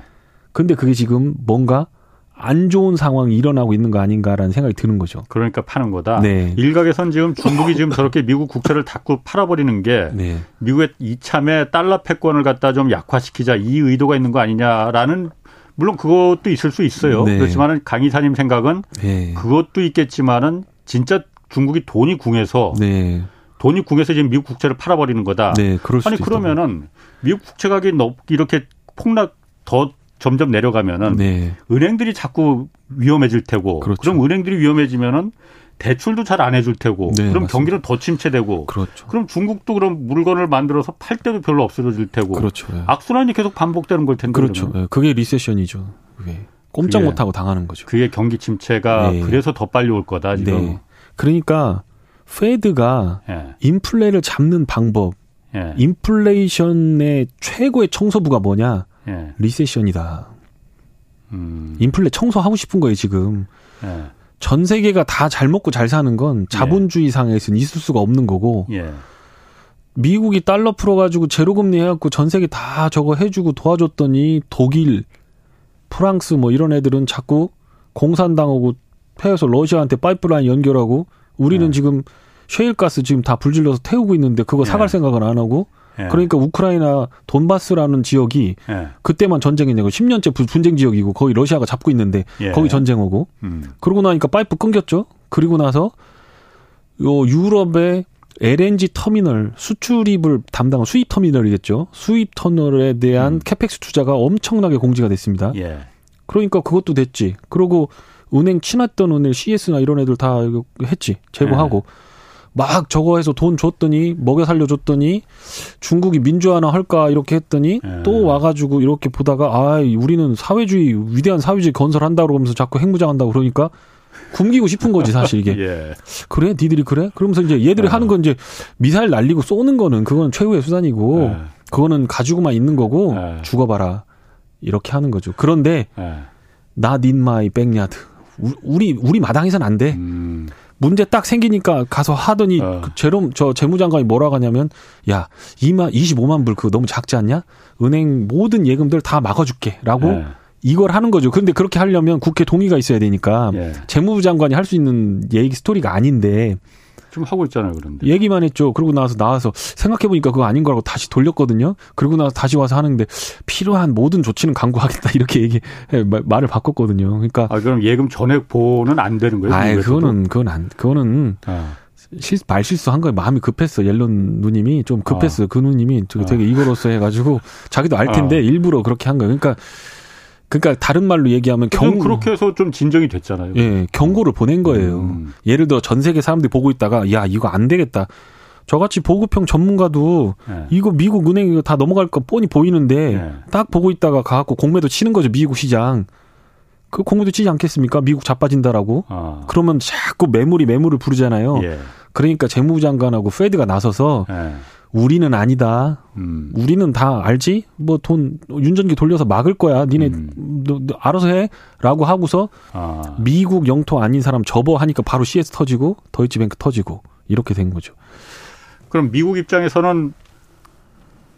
근데 그게 지금 뭔가 안 좋은 상황이 일어나고 있는 거 아닌가라는 생각이 드는 거죠. 그러니까 파는 거다. 네. 일각에선 지금 중국이 지금 저렇게 미국 국채를 닫고 팔아버리는 게 네. 미국의 이참에 달러 패권을 갖다 좀 약화시키자 이 의도가 있는 거 아니냐라는 물론 그것도 있을 수 있어요. 네. 그렇지만은 강 이사님 생각은 네. 그것도 있겠지만은 진짜 중국이 돈이 궁해서 네. 돈이 궁해서 지금 미국 국채를 팔아버리는 거다. 네, 아니 그러면은 미국 국채 가격이 이렇게 폭락 더 점점 내려가면은 네. 은행들이 자꾸 위험해질 테고 그렇죠. 그럼 은행들이 위험해지면은 대출도 잘 안 해줄 테고 네, 그럼 맞습니다. 경기는 더 침체되고 그렇죠. 그럼 중국도 그럼 물건을 만들어서 팔 때도 별로 없어질 테고 그렇죠. 네. 악순환이 계속 반복되는 걸 텐데 그렇죠. 네, 그게 리세션이죠. 그게 꼼짝 못하고 당하는 거죠. 그게 경기 침체가 네. 그래서 더 빨리 올 거다 지금. 네. 그러니까 페드가 예. 인플레를 잡는 방법, 예. 인플레이션의 최고의 청소부가 뭐냐? 예. 리세션이다. 음. 인플레 청소하고 싶은 거예요 지금. 예. 전 세계가 다 잘 먹고 잘 사는 건 자본주의 상에서는 있을 수가 없는 거고. 예. 미국이 달러 풀어가지고 제로금리 해갖고 전 세계 다 저거 해주고 도와줬더니 독일, 프랑스 뭐 이런 애들은 자꾸 공산당하고 패해서 러시아한테 파이프라인 연결하고 우리는 네. 지금 셰일가스 지금 다 불질러서 태우고 있는데 그거 사갈 네. 생각은 안 하고 네. 그러니까 우크라이나 돈바스라는 지역이 네. 그때만 전쟁이냐고 10년째 분쟁 지역이고 거의 러시아가 잡고 있는데 예. 거기 전쟁하고 음. 그러고 나니까 파이프 끊겼죠. 그리고 나서 요 유럽의 LNG 터미널 수출입을 담당한 수입 터미널이겠죠. 수입 터널에 대한 음. 캐펙스 투자가 엄청나게 공지가 됐습니다. 예. 그러니까 그것도 됐지. 그리고 은행 친했던 은행 CS나 이런 애들 다 했지. 제보하고. 예. 막 저거 해서 돈 줬더니 먹여 살려줬더니 중국이 민주화나 할까 이렇게 했더니 예. 또 와가지고 이렇게 보다가 아 우리는 사회주의 위대한 사회주의 건설한다 그러면서 자꾸 핵무장한다고 그러니까 굶기고 싶은 거지 사실 이게. 예. 그래, 니들이 그래? 그러면서 이제 얘들이 예. 하는 건 이제 미사일 날리고 쏘는 거는 그건 최후의 수단이고 예. 그거는 가지고만 있는 거고 예. 죽어봐라 이렇게 하는 거죠. 그런데 not in my backyard 우리 우리 마당에선 안 돼. 음. 문제 딱 생기니까 가서 하더니 어. 그 제롬 저 재무장관이 뭐라 하냐면 야 2만 25만 불 그거 너무 작지 않냐? 은행 모든 예금들 다 막아줄게라고 네. 이걸 하는 거죠. 그런데 그렇게 하려면 국회 동의가 있어야 되니까 예. 재무부 장관이 할 수 있는 얘기 스토리가 아닌데 지금 하고 있잖아요, 그런데. 얘기만 했죠. 그러고 나서 나와서 생각해보니까 그거 아닌 거라고 다시 돌렸거든요. 그러고 나서 다시 와서 하는데 필요한 모든 조치는 강구하겠다 이렇게 얘기 말을 바꿨거든요. 그러니까 아 그럼 예금 전액 보는 안 되는 거예요? 아, 그거는 그건 안 그거는 아. 실, 말실수 한 거예요. 마음이 급했어. 옐론 누님이 좀 급했어. 어. 그 누님이 되게 어. 이거로서 해가지고 자기도 알 텐데 어. 일부러 그렇게 한 거예요. 그러니까 그러니까 다른 말로 얘기하면 경 그렇게 해서 좀 진정이 됐잖아요. 예, 경고를 보낸 거예요. 음. 예를 들어 전 세계 사람들이 보고 있다가 야 이거 안 되겠다. 저같이 보급형 전문가도 네. 이거 미국 은행 이거 다 넘어갈 거 뻔히 보이는데 네. 딱 보고 있다가 가갖고 공매도 치는 거죠 미국 시장. 그 공매도 치지 않겠습니까? 미국 자빠진다라고. 아. 그러면 자꾸 매물이 매물을 부르잖아요. 예. 그러니까 재무부 장관하고 페드가 나서서 예. 우리는 아니다. 음. 우리는 다 알지? 뭐 돈 윤전기 돌려서 막을 거야. 니네 음. 너, 너 알아서 해라고 하고서 아. 미국 영토 아닌 사람 접어 하니까 바로 CS 터지고 더이치뱅크 터지고 이렇게 된 거죠. 그럼 미국 입장에서는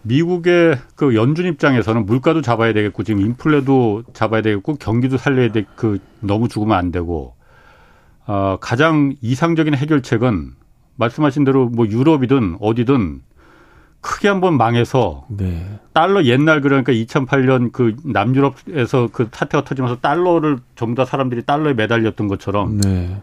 미국의 그 연준 입장에서는 물가도 잡아야 되겠고 지금 인플레도 잡아야 되겠고 경기도 살려야 돼. 그 너무 죽으면 안 되고 어, 가장 이상적인 해결책은 말씀하신 대로 뭐 유럽이든 어디든 크게 한번 망해서 네. 달러 옛날 그러니까 2008년 그 남유럽에서 그 사태가 터지면서 달러를 전부 다 사람들이 달러에 매달렸던 것처럼 네.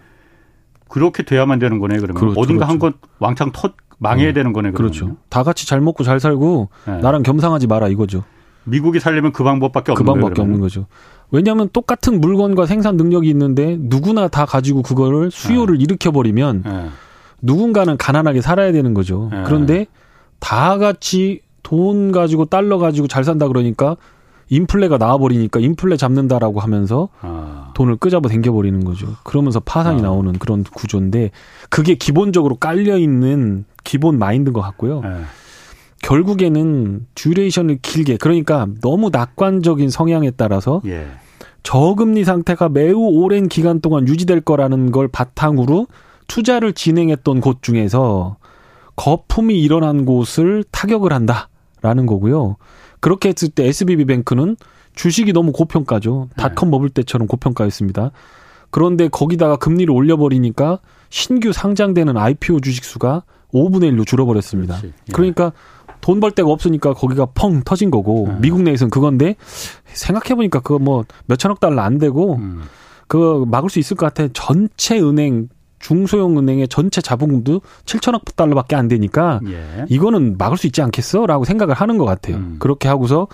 그렇게 돼야만 되는 거네 그러면 그렇죠, 어딘가 그렇죠. 한건 왕창 터 망해야 네. 되는 거네 그러면 그렇죠. 다 같이 잘 먹고 잘 살고 네. 나랑 겸상하지 마라 이거죠. 미국이 살려면 그 방법밖에 없는 그 방법밖에 거예요, 없는 거죠. 왜냐하면 똑같은 물건과 생산 능력이 있는데 누구나 다 가지고 그거를 수요를 네. 일으켜 버리면 네. 누군가는 가난하게 살아야 되는 거죠. 그런데 다 같이 돈 가지고 달러 가지고 잘 산다 그러니까 인플레가 나와버리니까 인플레 잡는다라고 하면서 아. 돈을 끄잡아 당겨버리는 거죠. 그러면서 파산이 아. 나오는 그런 구조인데 그게 기본적으로 깔려있는 기본 마인드인 것 같고요. 네. 결국에는 듀레이션을 길게 그러니까 너무 낙관적인 성향에 따라서 예. 저금리 상태가 매우 오랜 기간 동안 유지될 거라는 걸 바탕으로 투자를 진행했던 곳 중에서 거품이 일어난 곳을 타격을 한다라는 거고요. 그렇게 했을 때 SBB 뱅크는 주식이 너무 고평가죠. 네. 닷컴 버블 때처럼 고평가였습니다. 그런데 거기다가 금리를 올려버리니까 신규 상장되는 IPO 주식 수가 5분의 1로 줄어버렸습니다. 예. 그러니까 돈 벌 데가 없으니까 거기가 펑 터진 거고 네. 미국 내에서는 그건데 생각해보니까 그거 뭐 몇천억 달러 안 되고 음. 그거 막을 수 있을 것 같아. 전체 은행 중소형 은행의 전체 자본금도 7천억 달러밖에 안 되니까 예. 이거는 막을 수 있지 않겠어라고 생각을 하는 것 같아요. 음. 그렇게 하고서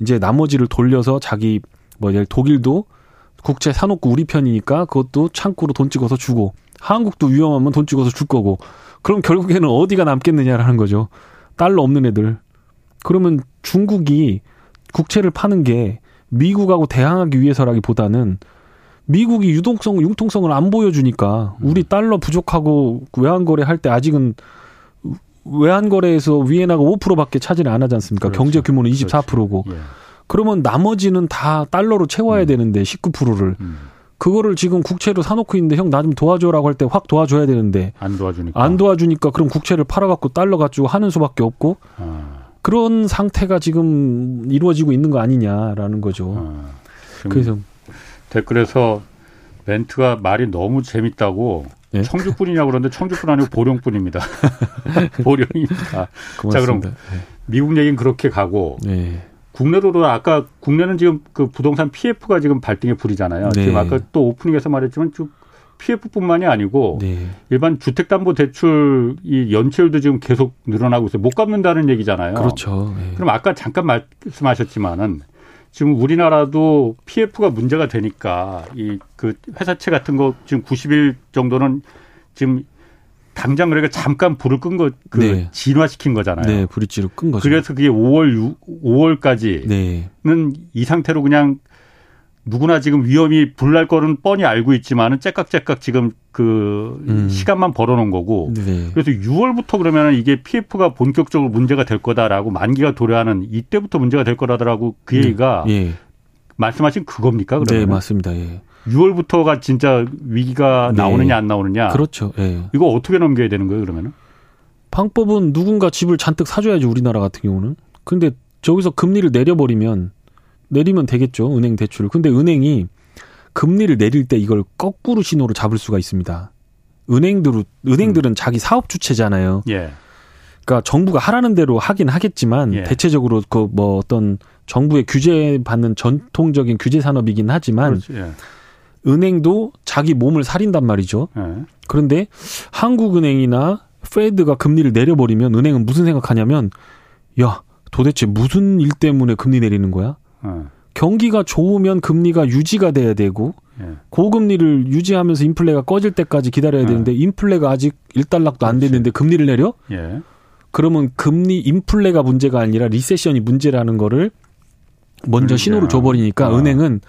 이제 나머지를 돌려서 자기 뭐 예를 독일도 국채 사놓고 우리 편이니까 그것도 창구로 돈 찍어서 주고 한국도 위험하면 돈 찍어서 줄 거고 그럼 결국에는 어디가 남겠느냐라는 거죠. 달러 없는 애들. 그러면 중국이 국채를 파는 게 미국하고 대항하기 위해서라기보다는 미국이 유동성, 융통성을 안 보여주니까 우리 음. 달러 부족하고 외환거래 할 때 아직은 외환거래에서 위엔화가 5%밖에 차지를 안 하지 않습니까? 그렇죠. 경제 규모는 24%고. 그렇죠. 예. 그러면 나머지는 다 달러로 채워야 음. 되는데 19%를. 음. 그거를 지금 국채로 사놓고 있는데 형 나 좀 도와줘라고 할 때 확 도와줘야 되는데 안 도와주니까 안 도와주니까 그럼 국채를 팔아갖고 달러 가지고 하는 수밖에 없고 아. 그런 상태가 지금 이루어지고 있는 거 아니냐라는 거죠. 아. 그래서 댓글에서 멘트가 말이 너무 재밌다고 네? 청주뿐이냐고 그러는데 청주뿐 아니고 보령뿐입니다. 보령입니다. 고맙습니다. 자 그럼 네. 미국 얘기는 그렇게 가고 네. 국내로도 아까 국내는 지금 그 부동산 PF가 지금 발등에 불이잖아요. 네. 지금 아까 또 오프닝에서 말했지만 쭉 PF뿐만이 아니고 네. 일반 주택담보대출 이 연체율도 지금 계속 늘어나고 있어요. 못 갚는다는 얘기잖아요. 그렇죠. 네. 그럼 아까 잠깐 말씀하셨지만은 지금 우리나라도 PF가 문제가 되니까 이 그 회사채 같은 거 지금 90일 정도는 지금 당장 그러니까 잠깐 불을 끈 거, 그 네. 진화시킨 거잖아요. 네, 브릿지로 끈 거죠. 그래서 그게 5월 6, 5월까지는 네. 이 상태로 그냥 누구나 지금 위험이 불날 거는 뻔히 알고 있지만은 째깍째깍 지금 그 음. 시간만 벌어놓은 거고. 네. 그래서 6월부터 그러면은 이게 PF가 본격적으로 문제가 될 거다라고 만기가 도래하는 이때부터 문제가 될 거라더라고 그 네. 얘기가 예. 말씀하신 그겁니까? 그러면? 네, 맞습니다. 예. 6월부터가 진짜 위기가 네. 나오느냐 안 나오느냐. 그렇죠. 예. 이거 어떻게 넘겨야 되는 거예요, 그러면은? 방법은 누군가 집을 잔뜩 사줘야지 우리나라 같은 경우는. 근데 저기서 금리를 내려버리면 내리면 되겠죠. 은행 대출을. 근데 은행이 금리를 내릴 때 이걸 거꾸로 신호로 잡을 수가 있습니다. 은행들 은행들은 음. 자기 사업 주체잖아요. 예. 그러니까 정부가 하라는 대로 하긴 하겠지만 예. 대체적으로 그 뭐 어떤 정부의 규제 받는 전통적인 규제 산업이긴 하지만 예. 은행도 자기 몸을 살인단 말이죠. 예. 그런데 한국은행이나 페드가 금리를 내려버리면 은행은 무슨 생각하냐면 야 도대체 무슨 일 때문에 금리 내리는 거야? 어. 경기가 좋으면 금리가 유지가 돼야 되고 예. 고금리를 유지하면서 인플레가 꺼질 때까지 기다려야 예. 되는데 인플레가 아직 일단락도 안 됐는데 금리를 내려? 예. 그러면 금리 인플레가 문제가 아니라 recession이 문제라는 거를 먼저 신호를 줘버리니까 어. 은행은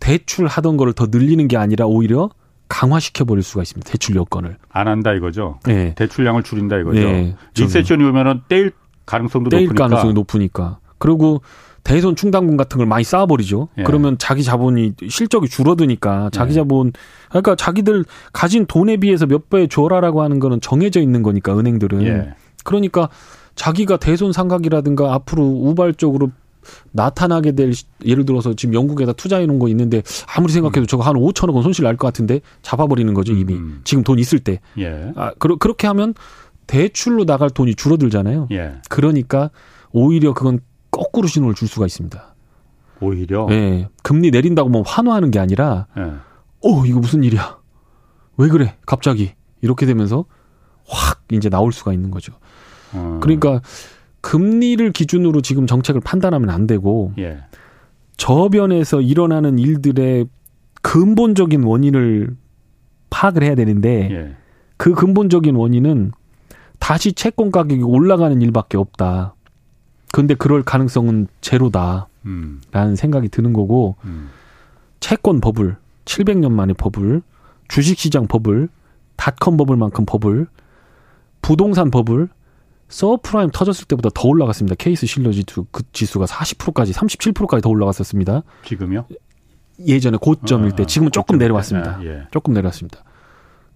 대출 하던 거를 더 늘리는 게 아니라 오히려 강화시켜 버릴 수가 있습니다. 대출 여건을 안 한다 이거죠. 네. 대출량을 줄인다 이거죠. 네. recession이 오면은 떼일 가능성도 떼일 높으니까. 가능성이 높으니까. 그리고 대손 충당금 같은 걸 많이 쌓아버리죠. 예. 그러면 자기 자본이 실적이 줄어드니까 자기 예. 자본 그러니까 자기들 가진 돈에 비해서 몇 배 줘라라고 하는 거는 정해져 있는 거니까 은행들은 예. 그러니까 자기가 대손 상각이라든가 앞으로 우발적으로 나타나게 될 예를 들어서 지금 영국에다 투자해 놓은 거 있는데 아무리 생각해도 음. 저거 한 5천억 원 손실 날 것 같은데 잡아버리는 거죠 이미 음. 지금 돈 있을 때. 예. 아 그러, 그렇게 하면 대출로 나갈 돈이 줄어들잖아요. 예. 그러니까 오히려 그건 거꾸로 신호를 줄 수가 있습니다. 오히려? 네. 금리 내린다고 뭐 환호하는 게 아니라, 네. 어, 이거 무슨 일이야? 왜 그래? 갑자기. 이렇게 되면서 확 이제 나올 수가 있는 거죠. 음. 그러니까 금리를 기준으로 지금 정책을 판단하면 안 되고, 예. 저변에서 일어나는 일들의 근본적인 원인을 파악을 해야 되는데, 예. 그 근본적인 원인은 다시 채권 가격이 올라가는 일밖에 없다. 근데 그럴 가능성은 제로다. 음. 라는 생각이 드는 거고, 음. 채권 버블, 700년 만에 버블, 주식시장 버블, 닷컴 버블만큼 버블, 부동산 버블, 서프라임 터졌을 때보다 더 올라갔습니다. 케이스 실러 지수 그 지수가 40%까지 37%까지 더 올라갔었습니다. 지금요? 예전에 고점일 때 아, 지금은 조금 내려왔습니다. 아, 예. 조금 내려왔습니다.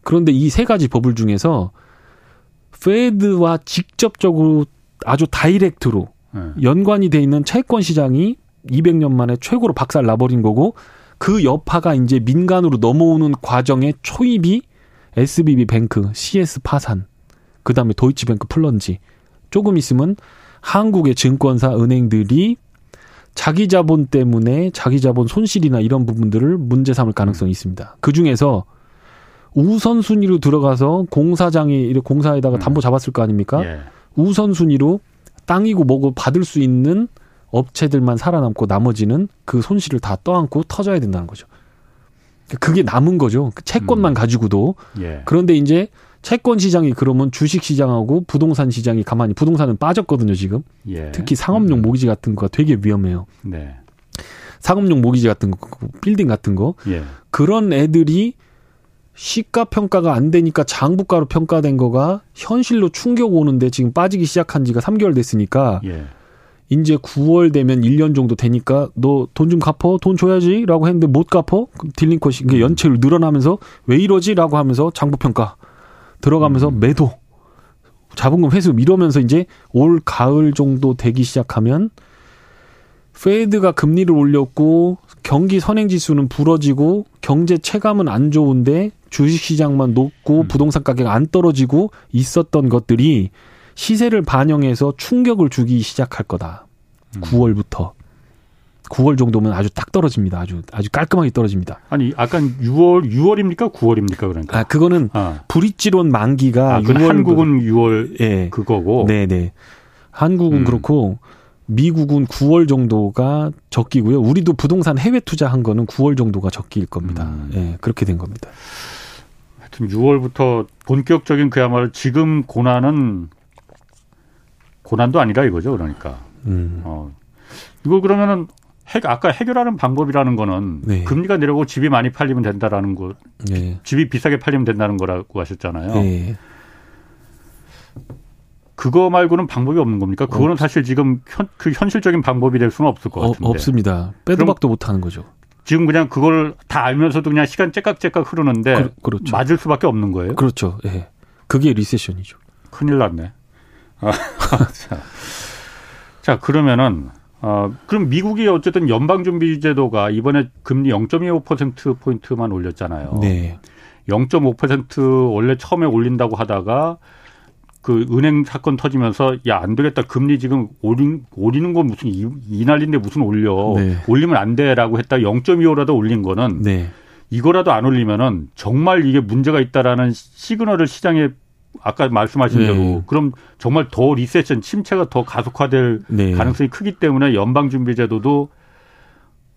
그런데 이 세 가지 버블 중에서 페드와 직접적으로 아주 다이렉트로 네. 연관이 돼 있는 채권 시장이 200년 만에 최고로 박살 나버린 거고 그 여파가 이제 민간으로 넘어오는 과정의 초입이 SBB 뱅크, CS 파산, 그 다음에 도이치뱅크 플런지. 조금 있으면 한국의 증권사 은행들이 자기 자본 때문에 자기 자본 손실이나 이런 부분들을 문제 삼을 가능성이 있습니다. 그 중에서 우선순위로 들어가서 공사장이 공사에다가 담보 음. 잡았을 거 아닙니까? 예. 우선순위로 땅이고 뭐고 받을 수 있는 업체들만 살아남고 나머지는 그 손실을 다 떠안고 터져야 된다는 거죠. 그게 남은 거죠. 그 채권만 음. 가지고도. 예. 그런데 이제 채권 시장이 그러면 주식 시장하고 부동산 시장이 가만히 부동산은 빠졌거든요, 지금. 예. 특히 상업용 음. 모기지 같은 거가 되게 위험해요. 네. 상업용 모기지 같은 거, 빌딩 같은 거. 예. 그런 애들이 시가 평가가 안 되니까 장부가로 평가된 거가 현실로 충격 오는데 지금 빠지기 시작한 지가 3개월 됐으니까 예. 이제 9월 되면 1년 정도 되니까 너 돈 좀 갚어 돈 줘야지라고 했는데 못 갚어 딜링컷이 음. 연체율 늘어나면서 왜 이러지라고 하면서 장부 평가 들어가면서 음. 매도 자본금 회수 이러면서 이제 올 가을 정도 되기 시작하면 페드가 금리를 올렸고 경기 선행 지수는 부러지고 경제 체감은 안 좋은데 주식 시장만 높고 음. 부동산 가격 안 떨어지고 있었던 것들이 시세를 반영해서 충격을 주기 시작할 거다. 음. 9월부터. 9월 정도면 아주 딱 떨어집니다. 아주 아주 깔끔하게 떨어집니다. 아니, 아까 6월 6월입니까? 9월입니까? 그러니까. 아, 그거는 아. 브릿지론 만기가 아, 6월 한국은 6월 예. 그거고. 네, 네. 한국은 음. 그렇고 미국은 9월 정도가 적기고요. 우리도 부동산 해외 투자한 거는 9월 정도가 적기일 겁니다. 음. 예, 그렇게 된 겁니다. 하여튼 6월부터 본격적인 그야말로 지금 고난은 고난도 아니라 이거죠. 그러니까. 음. 어. 이거 그러면은 해, 아까 해결하는 방법이라는 거는 네. 금리가 내려고 집이 많이 팔리면 된다라는 거. 네. 집이 비싸게 팔리면 된다는 거라고 하셨잖아요. 네. 그거 말고는 방법이 없는 겁니까? 그거는 없... 사실 지금 현, 그 현실적인 방법이 될 수는 없을 것 어, 같은데. 어, 없습니다. 빼도 박도 못 하는 거죠. 지금 그냥 그걸 다 알면서도 그냥 시간 째깍째깍 흐르는데 그, 렇죠 맞을 수밖에 없는 거예요. 그렇죠. 예. 그게 리세션이죠. 큰일 났네. 아, 자. 자, 그러면은 어, 그럼 미국이 어쨌든 연방준비제도가 이번에 금리 0.25% 포인트만 올렸잖아요. 네. 0.5% 원래 처음에 올린다고 하다가 그 은행 사건 터지면서 야 안 되겠다 금리 지금 오리, 오리는 건 무슨 이, 이 난리인데 무슨 올려 네. 올리면 안 돼라고 했다 0.25라도 올린 거는 네. 이거라도 안 올리면은 정말 이게 문제가 있다라는 시그널을 시장에 아까 말씀하신 네. 대로 그럼 정말 더 리세션 침체가 더 가속화될 네. 가능성이 크기 때문에 연방준비제도도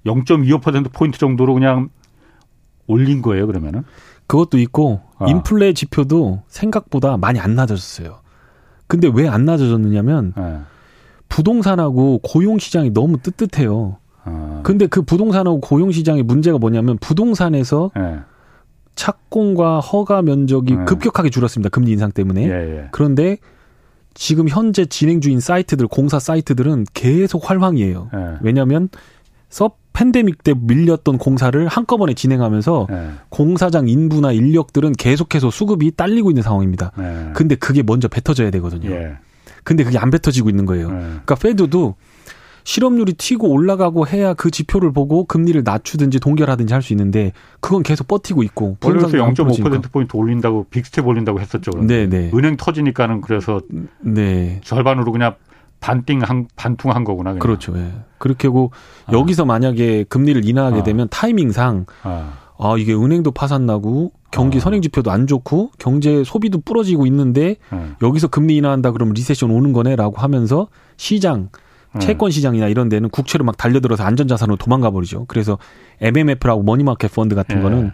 0.25% 포인트 정도로 그냥 올린 거예요 그러면은 그것도 있고 아. 인플레 지표도 생각보다 많이 안 낮아졌어요. 근데 왜 안 낮아졌느냐면 네. 부동산하고 고용 시장이 너무 뜨뜻해요. 아. 근데 그 부동산하고 고용 시장의 문제가 뭐냐면 부동산에서 네. 착공과 허가 면적이 네. 급격하게 줄었습니다. 금리 인상 때문에. 예, 예. 그런데 지금 현재 진행 중인 사이트들, 공사 사이트들은 계속 활황이에요. 예. 왜냐하면 서 팬데믹 때 밀렸던 공사를 한꺼번에 진행하면서 네. 공사장 인부나 인력들은 계속해서 수급이 딸리고 있는 상황입니다. 네. 근데 그게 먼저 뱉어져야 되거든요. 예. 근데 그게 안 뱉어지고 있는 거예요. 네. 그러니까 Fed도 실업률이 튀고 올라가고 해야 그 지표를 보고 금리를 낮추든지 동결하든지 할 수 있는데 그건 계속 버티고 있고. 원래 0.5% 포인트 올린다고 big step 올린다고 했었죠. 네, 네. 은행 터지니까는 그래서 네. 절반으로 그냥 반띵 한 반퉁한 거구나. 그냥. 그렇죠. 예. 그렇게 하고 아. 여기서 만약에 금리를 인하하게 아. 되면 타이밍상 아. 아. 이게 은행도 파산 나고 경기 아. 선행 지표도 안 좋고 경제 소비도 부러지고 있는데 음. 여기서 금리 인하한다 그러면 recession 오는 거네라고 하면서 시장 음. 채권 시장이나 이런 데는 국채로 막 달려들어서 안전자산으로 도망가 버리죠. 그래서 MMF라고 money market fund 같은 예. 거는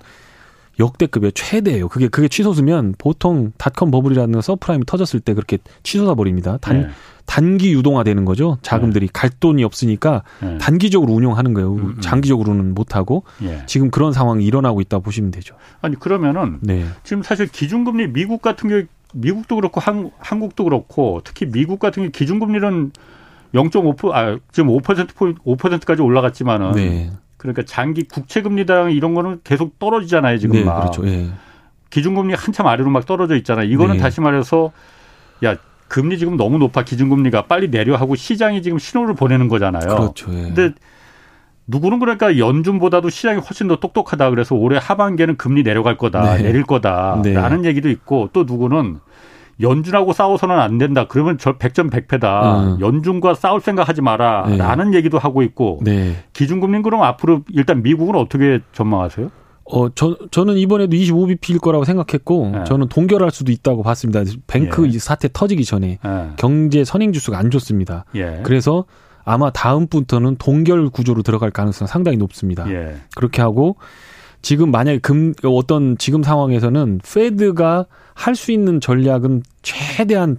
역대급의 최대예요. 그게 그게 취소수면 보통 닷컴 버블이라는 subprime이 터졌을 때 그렇게 취소가 버립니다. 단 네. 단기 유동화되는 거죠. 자금들이 네. 갈 돈이 없으니까 네. 단기적으로 운용하는 거예요. 음, 음. 장기적으로는 못 하고 예. 지금 그런 상황이 일어나고 있다 보시면 되죠. 아니 그러면은 네. 지금 사실 기준금리 미국 같은 경우 미국도 그렇고 한, 한국도 그렇고 특히 미국 같은 경우 기준금리는 0.5% 아, 지금 5% 포인트 5%까지 올라갔지만은 네. 그러니까 장기 국채 금리당 이런 거는 계속 떨어지잖아요, 지금 네, 막. 그렇죠. 예. 기준금리 한참 아래로 막 떨어져 있잖아요. 이거는 네. 다시 말해서 야, 금리 지금 너무 높아 기준금리가 빨리 내려 하고 시장이 지금 신호를 보내는 거잖아요. 그렇죠. 예. 근데 누구는 그러니까 연준보다도 시장이 훨씬 더 똑똑하다. 그래서 올해 하반기에는 금리 내려갈 거다. 네. 내릴 거다라는 네. 얘기도 있고 또 누구는 연준하고 싸워서는 안 된다. 그러면 저 백전 백패다. 음. 연준과 싸울 생각 하지 마라. 네. 라는 얘기도 하고 있고. 네. 기준금리 그럼 앞으로 일단 미국은 어떻게 전망하세요? 어, 저, 저는 이번에도 25bp일 거라고 생각했고, 네. 저는 동결할 수도 있다고 봤습니다. 뱅크 예. 사태 터지기 전에 예. 경제 선행지수가 안 좋습니다. 예. 그래서 아마 다음부터는 동결 구조로 들어갈 가능성이 상당히 높습니다. 예. 그렇게 하고 지금 만약에 금 어떤 지금 상황에서는 페드가 할 수 있는 전략은 최대한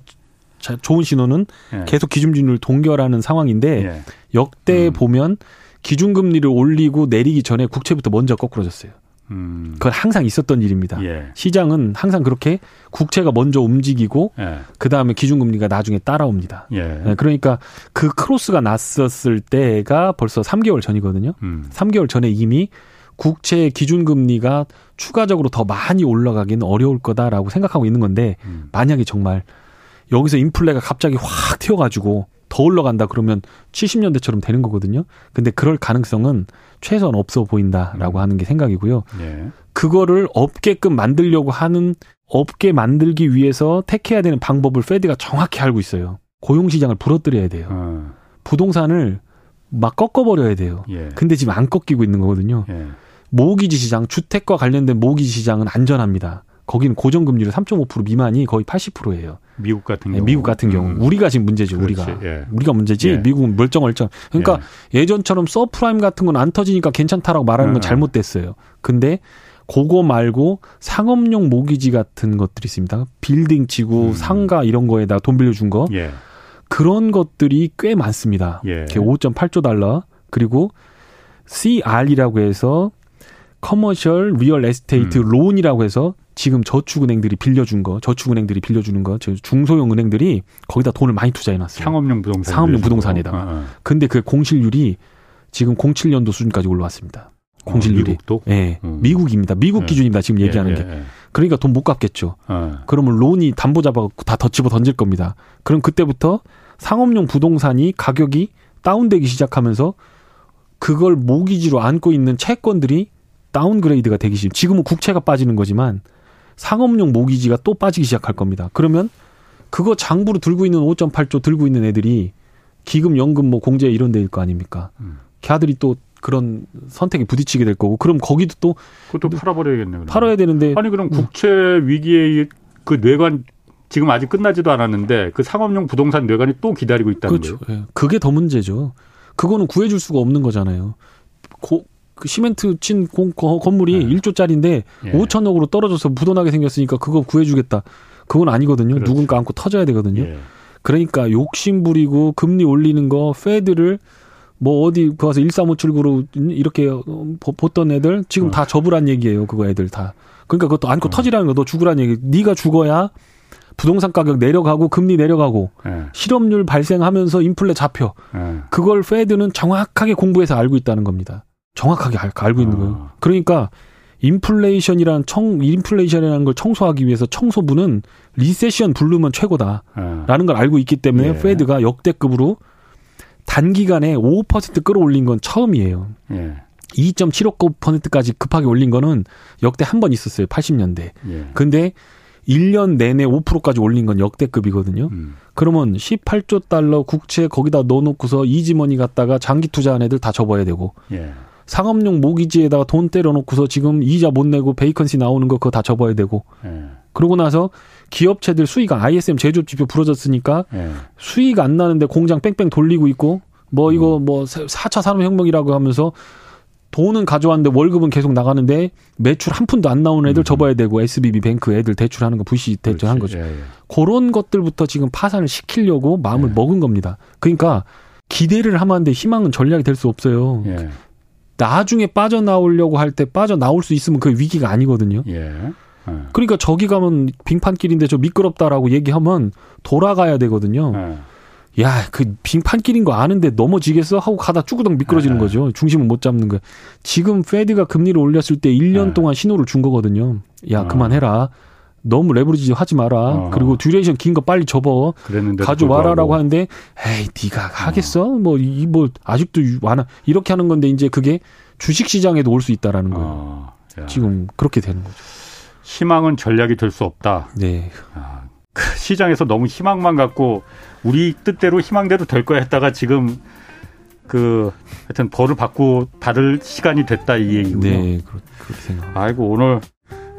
좋은 신호는 예. 계속 기준금리를 동결하는 상황인데 예. 역대 음. 보면 기준금리를 올리고 내리기 전에 국채부터 먼저 거꾸러졌어요. 음. 그건 항상 있었던 일입니다. 예. 시장은 항상 그렇게 국채가 먼저 움직이고 예. 그 다음에 기준금리가 나중에 따라옵니다. 예. 네, 그러니까 그 크로스가 났었을 때가 벌써 3개월 전이거든요. 음. 3개월 전에 이미 국채 기준 금리가 추가적으로 더 많이 올라가기는 어려울 거다라고 생각하고 있는 건데 음. 만약에 정말 여기서 인플레가 갑자기 확 튀어가지고 더 올라간다 그러면 70년대처럼 되는 거거든요. 근데 그럴 가능성은 최소한 없어 보인다라고 음. 하는 게 생각이고요. 예. 그거를 없게끔 만들려고 하는 없게 만들기 위해서 택해야 되는 방법을 페드가 정확히 알고 있어요. 고용 시장을 부러뜨려야 돼요. 어. 부동산을 막 꺾어버려야 돼요. 예. 근데 지금 안 꺾이고 있는 거거든요. 예. 모기지 시장, 주택과 관련된 모기지 시장은 안전합니다. 거기는 고정 금리를 3.5% 미만이 거의 80%예요. 미국 같은 경우. 네, 미국 같은 경우. 음. 우리가 지금 문제죠, 우리가. 예. 우리가 문제지, 예. 미국은 멀쩡멀쩡. 그러니까 예. 전처럼 서프라임 같은 건 안 터지니까 괜찮다라고 말하는 건 음. 잘못됐어요. 근데 그거 말고 상업용 모기지 같은 것들이 있습니다. 빌딩 치고 음. 상가 이런 거에다 돈 빌려준 거. 예. 그런 것들이 꽤 많습니다. 예. 5.8조 달러. 그리고 CRE라고 해서 commercial real estate 음. loan이라고 해서 지금 저축은행들이 빌려준 거, 저축은행들이 빌려주는 거, 저 중소형 은행들이 거기다 돈을 많이 투자해 놨어요. 상업용 부동산. 상업용 부동산에다. 어, 어. 근데 그 공실률이 지금 07년도 수준까지 올라왔습니다. 어, 공실률이. 어, 미국도? 예. 음. 미국입니다. 미국 예. 기준입니다. 지금 예, 얘기하는 예, 게. 예. 그러니까 돈 못 갚겠죠. 어. 그러면 론이 담보 잡아갖고 다 덧집어 던질 겁니다. 그럼 그때부터 상업용 부동산이 가격이 다운되기 시작하면서 그걸 모기지로 안고 있는 채권들이 다운그레이드가 되기 시작. 지금은 국채가 빠지는 거지만 상업용 모기지가 또 빠지기 시작할 겁니다. 그러면 그거 장부로 들고 있는 5.8조 들고 있는 애들이 기금, 연금, 뭐 공제 이런 데일 거 아닙니까? 음. 걔들이 또 그런 선택에 부딪히게 될 거고, 그럼 거기도 또 그것도 팔아버려야겠네. 그러면. 팔아야 되는데 아니 그럼 음. 국채 위기의 그 뇌관 지금 아직 끝나지도 않았는데 그 상업용 부동산 뇌관이 또 기다리고 있다는 그렇죠. 거예요. 예. 그게 더 문제죠. 그거는 구해줄 수가 없는 거잖아요. 고, 그 시멘트 친 공, 건물이 네. 1조짜리인데 예. 5천억으로 떨어져서 묻어나게 생겼으니까 그거 구해주겠다. 그건 아니거든요. 그렇죠. 누군가 안고 터져야 되거든요. 예. 그러니까 욕심 부리고 금리 올리는 거 페드를 뭐 어디 가서 1357구로 이렇게 보던 애들 지금 어. 다 접으란 얘기예요. 그거 애들 다. 그러니까 그것도 안고 어. 터지라는 거. 너 죽으란 얘기. 네가 죽어야 부동산 가격 내려가고 금리 내려가고 예. 실업률 발생하면서 인플레 잡혀. 예. 그걸 페드는 정확하게 공부해서 알고 있다는 겁니다. 정확하게 알, 고 있는 아. 거예요. 그러니까 인플레이션이란 청 인플레이션이라는 걸 청소하기 위해서 청소부는 recession 부르면 최고다라는 아. 걸 알고 있기 때문에 예. Fed가 역대급으로 단기간에 5% 끌어올린 건 처음이에요. 예. 2.75%까지 급하게 올린 거는 역대 한 번 있었어요. 80년대. 예. 근데 1년 내내 5%까지 올린 건 역대급이거든요. 음. 그러면 18조 달러 국채 거기다 넣어놓고서 easy money 갖다가 장기 투자한 애들 다 접어야 되고 예. 상업용 모기지에다가 돈 때려놓고서 지금 이자 못 내고 베이컨시 나오는 거 그거 다 접어야 되고. 예. 그러고 나서 기업체들 수익 ISM 제조업 지표 부러졌으니까 예. 수익 안 나는데 공장 뺑뺑 돌리고 있고 뭐 이거 음. 뭐 4차 산업혁명이라고 하면서 돈은 가져왔는데 월급은 계속 나가는데 매출 한 푼도 안 나오는 애들 음. 접어야 되고 SBB 뱅크 애들 대출하는 거 부시 대출한 거죠. 예, 예. 그런 것들부터 지금 파산을 시키려고 마음을 예. 먹은 겁니다. 그러니까 기대를 하면 하는데 희망은 전략이 될 수 없어요. 예. 나중에 빠져나오려고 할 때 빠져나올 수 있으면 그 위기가 아니거든요. 예. 예. 그러니까 저기 가면 빙판길인데 저 미끄럽다라고 얘기하면 돌아가야 되거든요. 예. 야, 그 빙판길인 거 아는데 넘어지겠어? 하고 가다 쭈구덩 미끄러지는 예. 거죠. 중심을 못 잡는 거. 지금 Fed가 금리를 올렸을 때 1년 예. 동안 신호를 준 거거든요. 야, 어. 그만해라. 너무 레버리지 하지 마라. 어 그리고 duration 긴 거 빨리 접어. 가져와라라고 하는데 에이 네가 하겠어? 어. 뭐이뭐 뭐 아직도 완화 이렇게 하는 건데 이제 그게 주식 시장에도 올 수 있다라는 거예요. 어. 지금 그렇게 되는 거죠. 희망은 전략이 될 수 없다. 네. 아, 그 시장에서 너무 희망만 갖고 우리 뜻대로 희망대로 될 거야 했다가 지금 그 하여튼 벌을 받고 받을 시간이 됐다 이 얘기군요. 네, 그렇 게 생각. 아이고 오늘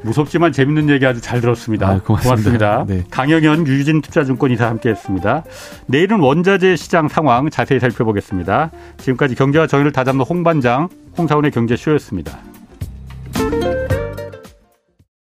무섭지만 재밌는 얘기 아주 잘 들었습니다. 아, 고맙습니다. 고맙습니다. 네. 강영현 유진 투자증권 이사 함께했습니다. 내일은 원자재 시장 상황 자세히 살펴보겠습니다. 지금까지 경제와 정의를 다잡는 홍반장 홍사원의 경제쇼였습니다.